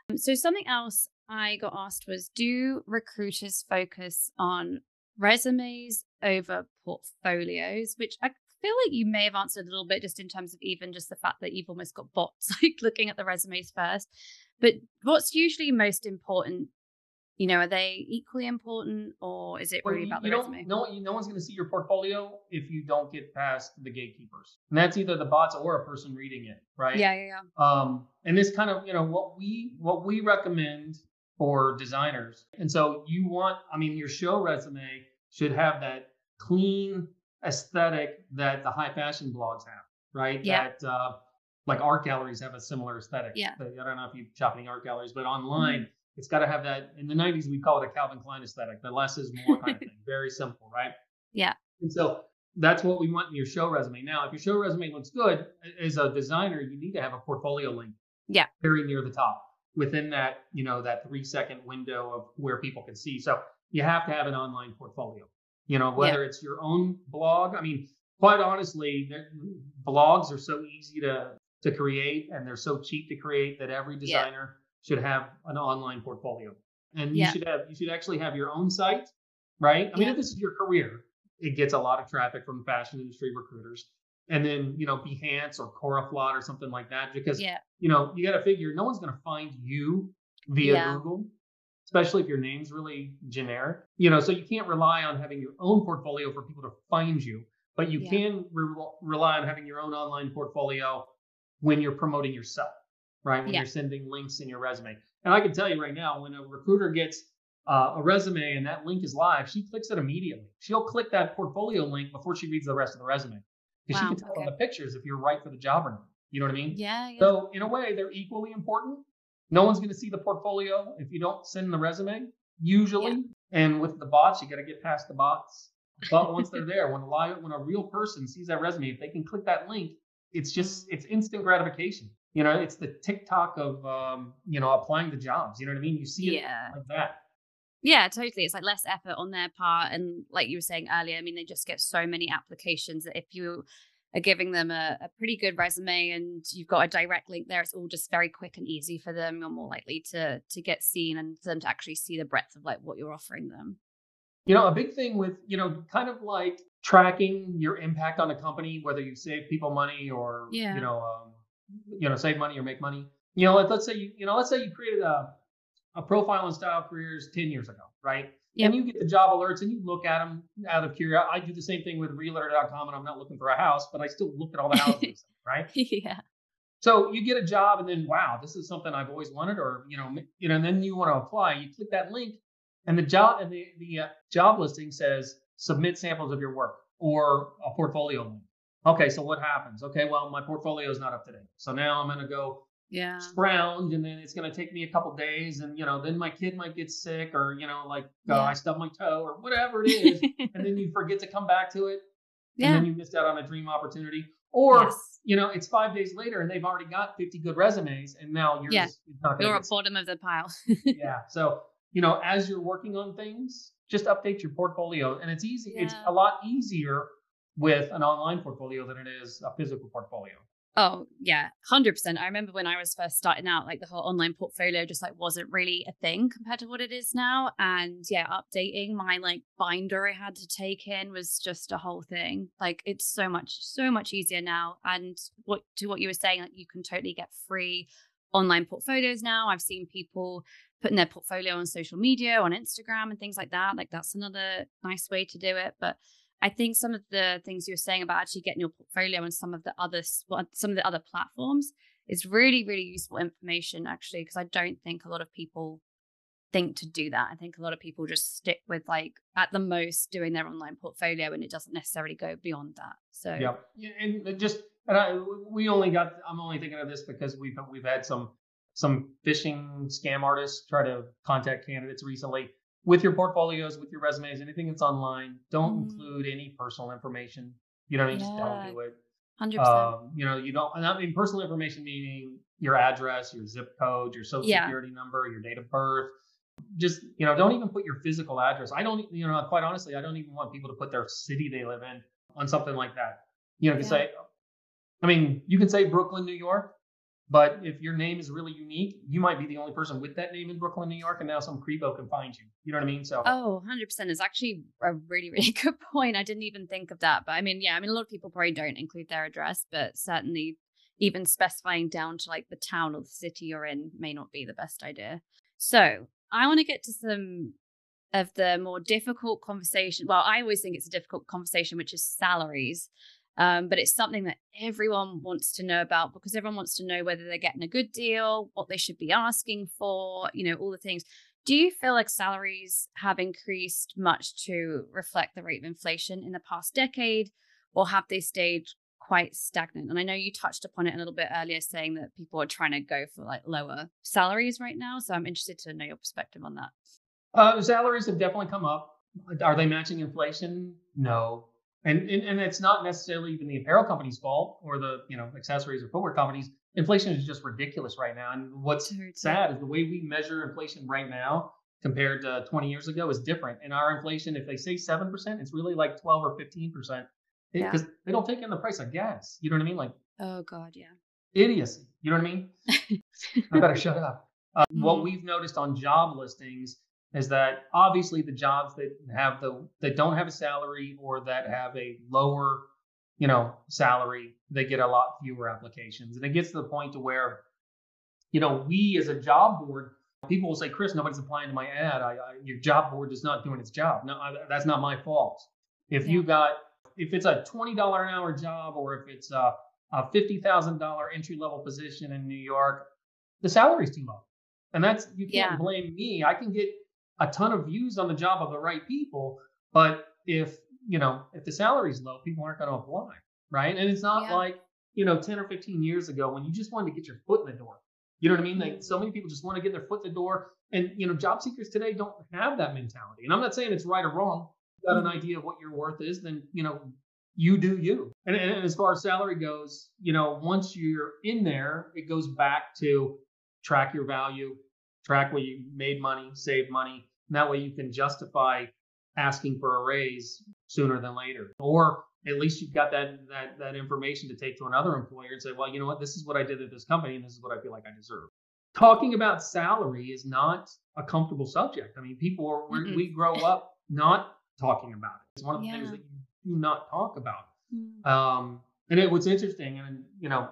S1: Um, so something else I got asked was, do recruiters focus on resumes over portfolios? Which I feel like you may have answered a little bit just in terms of even just the fact that you've almost got bots like looking at the resumes first. But what's usually most important you know, are they equally important or is it really well, about the resume?
S2: No, no one's going to see your portfolio if you don't get past the gatekeepers. And that's either the bots or a person reading it, right?
S1: Yeah, yeah,
S2: yeah. Um, and this kind of, you know, what we what we recommend for designers. And so you want, I mean, your show resume should have that clean aesthetic that the high fashion blogs have, right?
S1: Yeah.
S2: That uh, like art galleries have a similar aesthetic.
S1: Yeah.
S2: I don't know if you shop any art galleries, but online. Mm-hmm it's got to have that. In the 90s, we call it a Calvin Klein aesthetic, the less is more kind of thing. Very simple, right?
S1: Yeah.
S2: And so that's what we want in your show resume. Now, if your show resume looks good, as a designer, you need to have a portfolio link.
S1: Yeah.
S2: Very near the top within that, you know, that three second window of where people can see. So you have to have an online portfolio. You know, whether yeah. it's your own blog. I mean, quite honestly, blogs are so easy to to create and they're so cheap to create that every designer should have an online portfolio. And you yeah. should have you should actually have your own site, right? I mean, if this is your career, it gets a lot of traffic from fashion industry recruiters. And then, you know, Behance or Coroflot or something like that. Because
S1: yeah.
S2: you know, you gotta figure no one's gonna find you via yeah. Google, especially if your name's really generic. You know, so you can't rely on having your own portfolio for people to find you, but you can re- rely on having your own online portfolio when you're promoting yourself right? When yeah. you're sending links in your resume. And I can tell you right now, when a recruiter gets uh, a resume and that link is live, she clicks it immediately. She'll click that portfolio link before she reads the rest of the resume because wow, she can tell okay. on the pictures if you're right for the job or not. You know what I mean?
S1: Yeah, yeah.
S2: So in a way, they're equally important. No one's going to see the portfolio if you don't send the resume, usually. Yeah. And with the bots, you got to get past the bots. But once they're there, when a live, when a real person sees that resume, if they can click that link, it's just it's instant gratification you know, it's the TikTok of um, you know, applying to jobs. You know what I mean? You see it yeah. like that.
S1: Yeah, totally. It's like less effort on their part. And like you were saying earlier, I mean, they just get so many applications that if you are giving them a, a pretty good resume and you've got a direct link there, it's all just very quick and easy for them. You're more likely to to get seen and for them to actually see the breadth of like what you're offering them.
S2: You know, a big thing with, you know, kind of like tracking your impact on a company, whether you save people money or, yeah. you know, um, you know, save money or make money. You know, let, us say you, you know, let's say you created a, a profile in style careers 10 years ago, right? Yep. And you get the job alerts and you look at them out of curiosity. I do the same thing with realtor.com and I'm not looking for a house, but I still look at all the houses, right?
S1: Yeah.
S2: So you get a job and then, wow, this is something I've always wanted, or, you know, you know, and then you want to apply, you click that link and the job and the, the uh, job listing says submit samples of your work or a portfolio link. Okay, so what happens? Okay, well, my portfolio is not up to date. So now I'm going to go
S1: yeah
S2: scrounge and then it's going to take me a couple days and you know then my kid might get sick or you know like uh, yeah. i stub my toe or whatever it is and then you forget to come back to it yeah. and then you missed out on a dream opportunity or yes. you know it's five days later and they've already got 50 good resumes and now you're
S1: yeah. not you're at bottom of the pile
S2: yeah so you know as you're working on things just update your portfolio and it's easy yeah. it's a lot easier with an online portfolio than it is a physical portfolio.
S1: Oh, yeah, 100%. I remember when I was first starting out, like the whole online portfolio just like wasn't really a thing compared to what it is now. And yeah, updating my like binder I had to take in was just a whole thing. Like it's so much, so much easier now. And what to what you were saying, like you can totally get free online portfolios now. I've seen people putting their portfolio on social media, on Instagram and things like that. Like that's another nice way to do it. But I think some of the things you were saying about actually getting your portfolio on some of the other some of the other platforms is really really useful information actually because I don't think a lot of people think to do that. I think a lot of people just stick with like at the most doing their online portfolio and it doesn't necessarily go beyond that. So
S2: yeah, and just and I we only got I'm only thinking of this because we've we've had some some phishing scam artists try to contact candidates recently with your portfolios, with your resumes, anything that's online, don't mm. include any personal information. You know, yeah. just don't do it.
S1: Hundred um,
S2: You know, you don't. And I mean, personal information meaning your address, your zip code, your social yeah. security number, your date of birth. Just you know, don't even put your physical address. I don't. You know, quite honestly, I don't even want people to put their city they live in on something like that. You know, you yeah. say. I mean, you can say Brooklyn, New York, But if your name is really unique, you might be the only person with that name in Brooklyn, New York, and now some creepo can find you. You know what I mean? So
S1: Oh, 100% is actually a really, really good point. I didn't even think of that. But I mean, yeah, I mean, a lot of people probably don't include their address, but certainly even specifying down to like the town or the city you're in may not be the best idea. So I want to get to some of the more difficult conversation. Well, I always think it's a difficult conversation, which is salaries. Um, but it's something that everyone wants to know about because everyone wants to know whether they're getting a good deal, what they should be asking for, you know, all the things. Do you feel like salaries have increased much to reflect the rate of inflation in the past decade, or have they stayed quite stagnant? And I know you touched upon it a little bit earlier, saying that people are trying to go for like lower salaries right now. So I'm interested to know your perspective on that.
S2: Uh, salaries have definitely come up. Are they matching inflation? No. And, and and it's not necessarily even the apparel company's fault or the you know accessories or footwear companies. Inflation is just ridiculous right now. And what's sad is the way we measure inflation right now compared to 20 years ago is different. And our inflation, if they say seven percent, it's really like 12 or 15 percent because yeah. they don't take in the price of gas. You know what I mean? Like
S1: oh god, yeah,
S2: idiocy. You know what I mean? I better shut up. Uh, mm. What we've noticed on job listings is that obviously the jobs that have the that don't have a salary or that have a lower you know salary they get a lot fewer applications. And it gets to the point to where you know we as a job board people will say chris nobody's applying to my ad. I, I, your job board is not doing its job. No I, that's not my fault. If yeah. you got if it's a $20 an hour job or if it's a, a $50000 entry level position in new york the salary's too low. And that's you can't yeah. blame me. I can get a ton of views on the job of the right people. But if, you know, if the salary's low, people aren't going to apply. Right. And it's not yeah. like, you know, 10 or 15 years ago when you just wanted to get your foot in the door. You know what I mean? Like mm-hmm. so many people just want to get their foot in the door. And, you know, job seekers today don't have that mentality. And I'm not saying it's right or wrong. You've got an mm-hmm. idea of what your worth is, then, you know, you do you. And, and as far as salary goes, you know, once you're in there, it goes back to track your value, track where you made money, saved money. And that way you can justify asking for a raise sooner than later. Or at least you've got that that that information to take to another employer and say, well, you know what, this is what I did at this company and this is what I feel like I deserve. Talking about salary is not a comfortable subject. I mean, people are mm-hmm. we grow up not talking about it. It's one of the yeah. things that you do not talk about. Mm-hmm. Um, and it was interesting, and you know,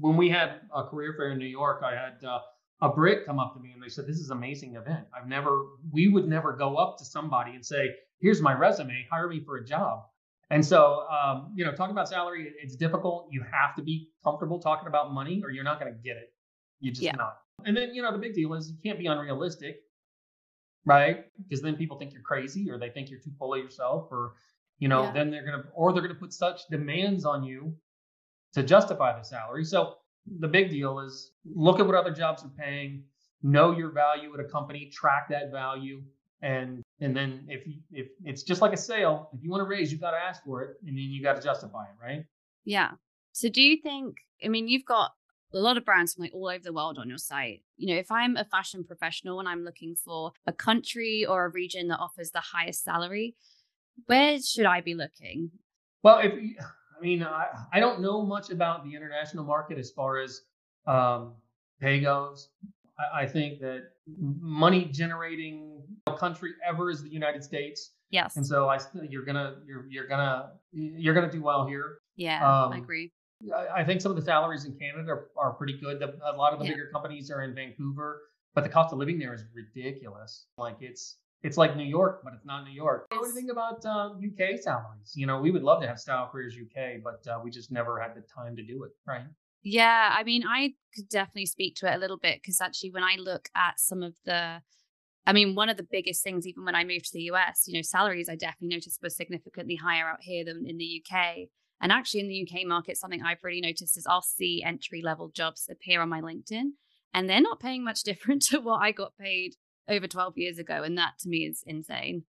S2: when we had a career fair in New York, I had uh, a Brit come up to me and they said, "This is an amazing event. I've never, we would never go up to somebody and say, "Here's my resume, hire me for a job." And so, um, you know, talking about salary, it's difficult. You have to be comfortable talking about money, or you're not going to get it. You just yeah. not. And then, you know, the big deal is you can't be unrealistic, right? Because then people think you're crazy, or they think you're too full of yourself, or you know, yeah. then they're gonna, or they're gonna put such demands on you to justify the salary. So the big deal is look at what other jobs are paying, know your value at a company, track that value, and and then if you, if it's just like a sale, if you want to raise, you've got to ask for it, and then you got to justify it, right?
S1: Yeah. So do you think? I mean, you've got a lot of brands from like all over the world on your site. You know, if I'm a fashion professional and I'm looking for a country or a region that offers the highest salary, where should I be looking?
S2: Well, if mean, I, I don't know much about the international market as far as um, pay goes. I, I think that money generating country ever is the United States.
S1: Yes.
S2: And so I, you're gonna, you're, you're gonna, you're gonna do well here.
S1: Yeah, um, I agree.
S2: I think some of the salaries in Canada are, are pretty good. The, a lot of the yeah. bigger companies are in Vancouver, but the cost of living there is ridiculous. Like it's it's like New York, but it's not New York. What do you think about UK salaries? You know, we would love to have Style Careers UK, but uh, we just never had the time to do it, right?
S1: Yeah, I mean, I could definitely speak to it a little bit because actually, when I look at some of the, I mean, one of the biggest things, even when I moved to the US, you know, salaries I definitely noticed were significantly higher out here than in the UK. And actually, in the UK market, something I've really noticed is I'll see entry level jobs appear on my LinkedIn, and they're not paying much different to what I got paid over 12 years ago. And that to me is insane.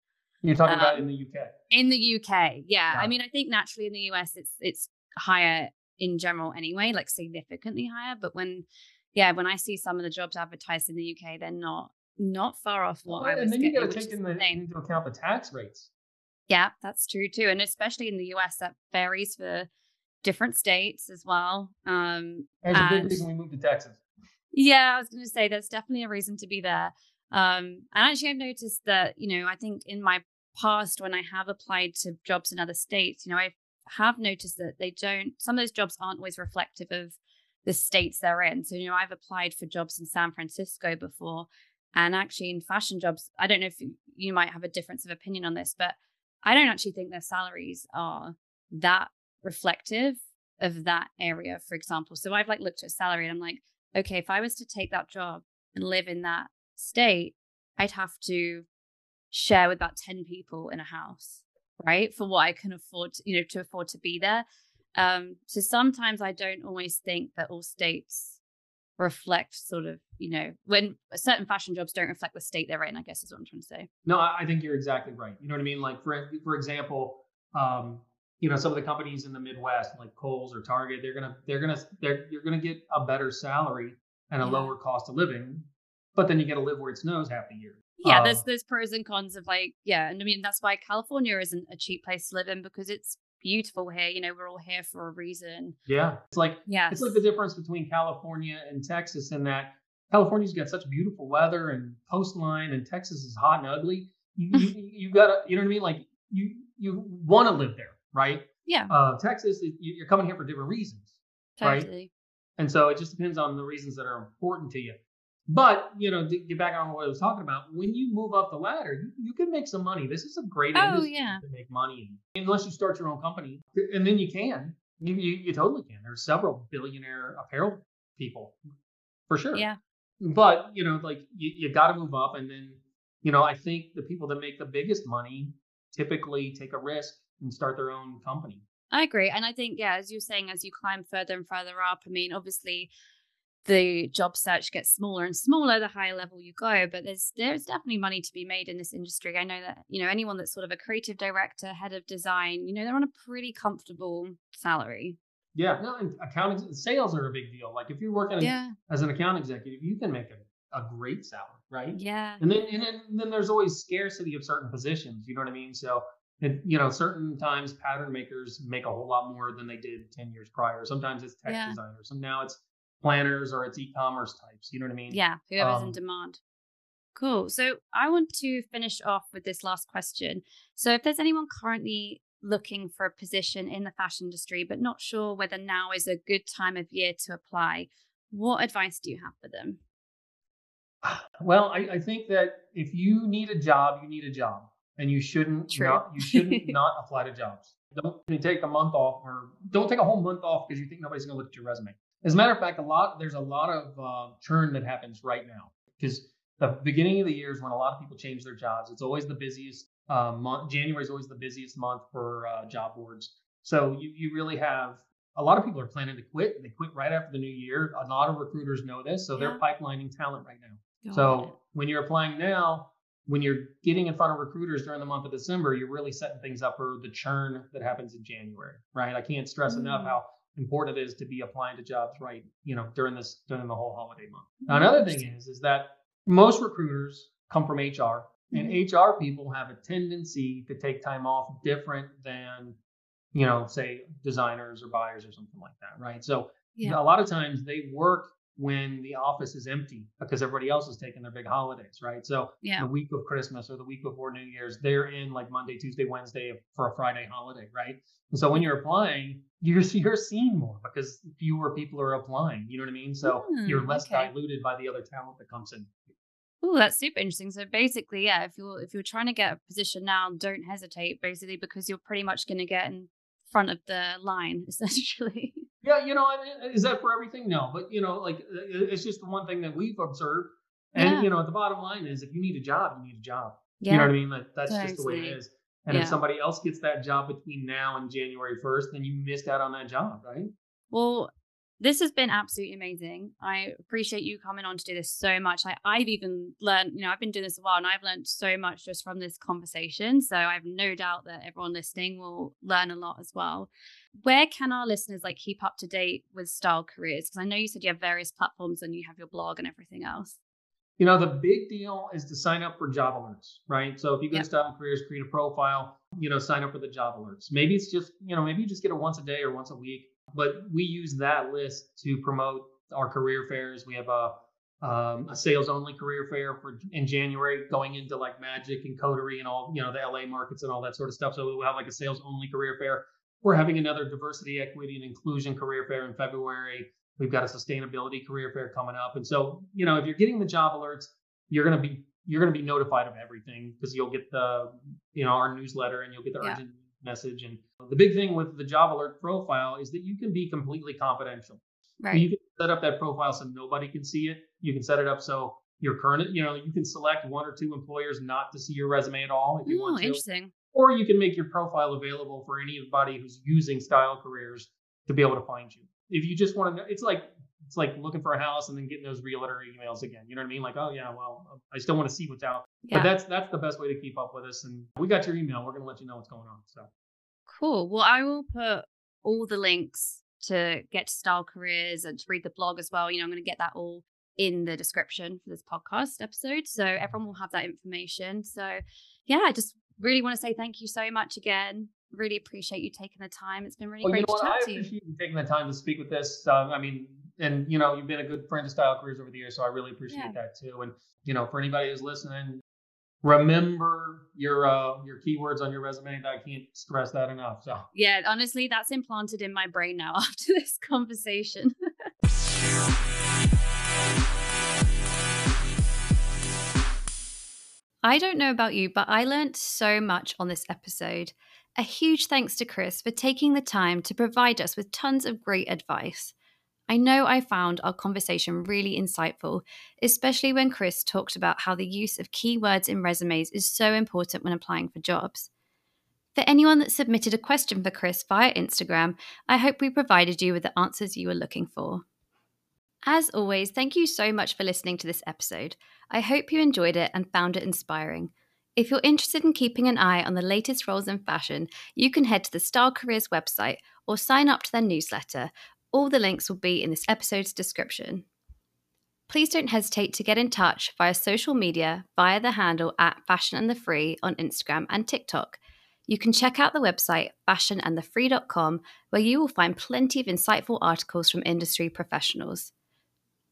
S2: You're talking um, about in the UK.
S1: In the UK, yeah. I mean, I think naturally in the US it's it's higher in general anyway, like significantly higher. But when yeah, when I see some of the jobs advertised in the UK, they're not not far off what well, I was.
S2: And then you got to take in the, into account the tax rates.
S1: Yeah, that's true too, and especially in the US, that varies for different states as well. Um,
S2: There's a big reason we moved to Texas.
S1: Yeah, I was going to say there's definitely a reason to be there. Um, and actually, I've noticed that you know I think in my past when I have applied to jobs in other states, you know, I have noticed that they don't. Some of those jobs aren't always reflective of the states they're in. So you know, I've applied for jobs in San Francisco before, and actually in fashion jobs, I don't know if you, you might have a difference of opinion on this, but I don't actually think their salaries are that reflective of that area, for example. So I've like looked at salary and I'm like, okay, if I was to take that job and live in that state, I'd have to share with about 10 people in a house, right? For what I can afford, to, you know, to afford to be there. Um, so sometimes I don't always think that all states reflect sort of, you know, when certain fashion jobs don't reflect the state they're in, I guess is what I'm trying to say.
S2: No, I think you're exactly right. You know what I mean? Like for for example, um, you know, some of the companies in the Midwest, like Kohl's or Target, they're gonna they're gonna they're you're gonna get a better salary and a yeah. lower cost of living, but then you get to live where it snows half the year.
S1: Yeah, there's there's pros and cons of like yeah, and I mean that's why California isn't a cheap place to live in because it's beautiful here. You know, we're all here for a reason.
S2: Yeah, it's like yeah, it's like the difference between California and Texas in that California's got such beautiful weather and coastline, and Texas is hot and ugly. You you, you gotta you know what I mean? Like you you want to live there right?
S1: Yeah.
S2: Uh, Texas, you're coming here for different reasons, totally. right? And so it just depends on the reasons that are important to you. But you know, to get back on what I was talking about, when you move up the ladder, you, you can make some money. This is a great oh, industry yeah. to make money in, unless you start your own company, and then you can. You, you, you totally can. There's several billionaire apparel people, for sure.
S1: Yeah.
S2: But you know, like you, you got to move up, and then you know, I think the people that make the biggest money typically take a risk and start their own company.
S1: I agree. And I think, yeah, as you're saying, as you climb further and further up, I mean, obviously the job search gets smaller and smaller the higher level you go but there's there's definitely money to be made in this industry i know that you know anyone that's sort of a creative director head of design you know they're on a pretty comfortable salary
S2: yeah no and accounting sales are a big deal like if you're working yeah. as an account executive you can make a, a great salary right
S1: yeah
S2: and then and then, and then there's always scarcity of certain positions you know what i mean so and you know, certain times pattern makers make a whole lot more than they did 10 years prior. Sometimes it's tech yeah. designers, and now it's planners or it's e-commerce types. You know what I mean?
S1: Yeah, whoever's um, in demand. Cool. So I want to finish off with this last question. So if there's anyone currently looking for a position in the fashion industry, but not sure whether now is a good time of year to apply, what advice do you have for them?
S2: Well, I, I think that if you need a job, you need a job and you shouldn't True. not you shouldn't not apply to jobs. Don't take a month off or don't take a whole month off because you think nobody's going to look at your resume. As a matter of fact, a lot there's a lot of uh, churn that happens right now because the beginning of the year is when a lot of people change their jobs. It's always the busiest uh, month. January is always the busiest month for uh, job boards. So you you really have a lot of people are planning to quit. They quit right after the new year. A lot of recruiters know this, so yeah. they're pipelining talent right now. Got so it. when you're applying now, when you're getting in front of recruiters during the month of December, you're really setting things up for the churn that happens in January, right? I can't stress mm-hmm. enough how important it is to be applying to jobs right, you know, during this during the whole holiday month. Now, another thing is is that most recruiters come from HR, and mm-hmm. HR people have a tendency to take time off different than, you know, say designers or buyers or something like that, right? So yeah. a lot of times they work when the office is empty because everybody else is taking their big holidays, right? So yeah. the week of Christmas or the week before New Year's, they're in like Monday, Tuesday, Wednesday for a Friday holiday, right? And so when you're applying, you're you're seen more because fewer people are applying. You know what I mean? So mm, you're less okay. diluted by the other talent that comes in.
S1: Oh, that's super interesting. So basically, yeah, if you're if you're trying to get a position now, don't hesitate, basically, because you're pretty much going to get in front of the line, essentially.
S2: Yeah, you know, I mean, is that for everything? No, but you know, like uh, it's just the one thing that we've observed. And yeah. you know, the bottom line is, if you need a job, you need a job. Yeah. You know what I mean? Like that's just the way it is. And yeah. if somebody else gets that job between now and January 1st, then you missed out on that job, right?
S1: Well, this has been absolutely amazing. I appreciate you coming on to do this so much. I, I've even learned, you know, I've been doing this a while and I've learned so much just from this conversation. So I have no doubt that everyone listening will learn a lot as well. Where can our listeners like keep up to date with Style Careers? Because I know you said you have various platforms and you have your blog and everything else.
S2: You know, the big deal is to sign up for job alerts, right? So if you go
S1: Yep.
S2: to Style Careers, create a profile, you know, sign up for the job alerts. Maybe it's just, you know, maybe you just get it once a day or once a week, but we use that list to promote our career fairs. We have a um, a sales only career fair for in January, going into like Magic and Coterie and all, you know, the LA markets and all that sort of stuff. So we'll have like a sales only career fair. We're having another diversity, equity, and inclusion career fair in February. We've got a sustainability career fair coming up. And so, you know, if you're getting the job alerts, you're gonna be you're gonna be notified of everything because you'll get the, you know, our newsletter and you'll get the
S1: Yeah.
S2: urgent message. And the big thing with the job alert profile is that you can be completely confidential.
S1: Right.
S2: You can set up that profile so nobody can see it. You can set it up so your current, you know, you can select one or two employers not to see your resume at all if you
S1: Oh,
S2: want to.
S1: interesting.
S2: Or you can make your profile available for anybody who's using style careers to be able to find you. If you just want to know, it's like it's like looking for a house and then getting those realtor emails again. You know what I mean? Like, oh yeah, well, I still want to see what's out.
S1: Yeah.
S2: But that's that's the best way to keep up with us. And we got your email. We're gonna let you know what's going on. So
S1: Cool. Well, I will put all the links to get to Style Careers and to read the blog as well. You know, I'm going to get that all in the description for this podcast episode. So everyone will have that information. So, yeah, I just really want to say thank you so much again. Really appreciate you taking the time. It's been really
S2: Well, you
S1: great
S2: know
S1: to
S2: what?
S1: chat
S2: I
S1: to you.
S2: appreciate you taking the time to speak with this. Um, I mean, and you know, you've been a good friend to Style Careers over the years, so I really appreciate
S1: Yeah.
S2: that too. And you know, for anybody who's listening, remember your uh, your keywords on your resume. I can't stress that enough. So
S1: Yeah, honestly, that's implanted in my brain now after this conversation. I don't know about you, but I learned so much on this episode. A huge thanks to Chris for taking the time to provide us with tons of great advice. I know I found our conversation really insightful, especially when Chris talked about how the use of keywords in resumes is so important when applying for jobs. For anyone that submitted a question for Chris via Instagram, I hope we provided you with the answers you were looking for. As always, thank you so much for listening to this episode. I hope you enjoyed it and found it inspiring. If you're interested in keeping an eye on the latest roles in fashion, you can head to the Style Careers website or sign up to their newsletter. All the links will be in this episode's description. Please don't hesitate to get in touch via social media via the handle at Fashion and the Free on Instagram and TikTok. You can check out the website fashionandthefree.com where you will find plenty of insightful articles from industry professionals.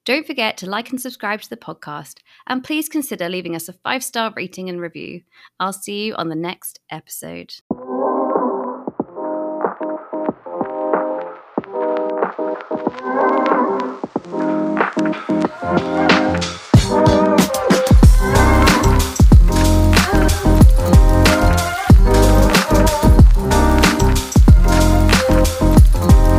S1: Don't forget to like and subscribe to the podcast, and please consider leaving us a five star rating and review. I'll see you on the next episode.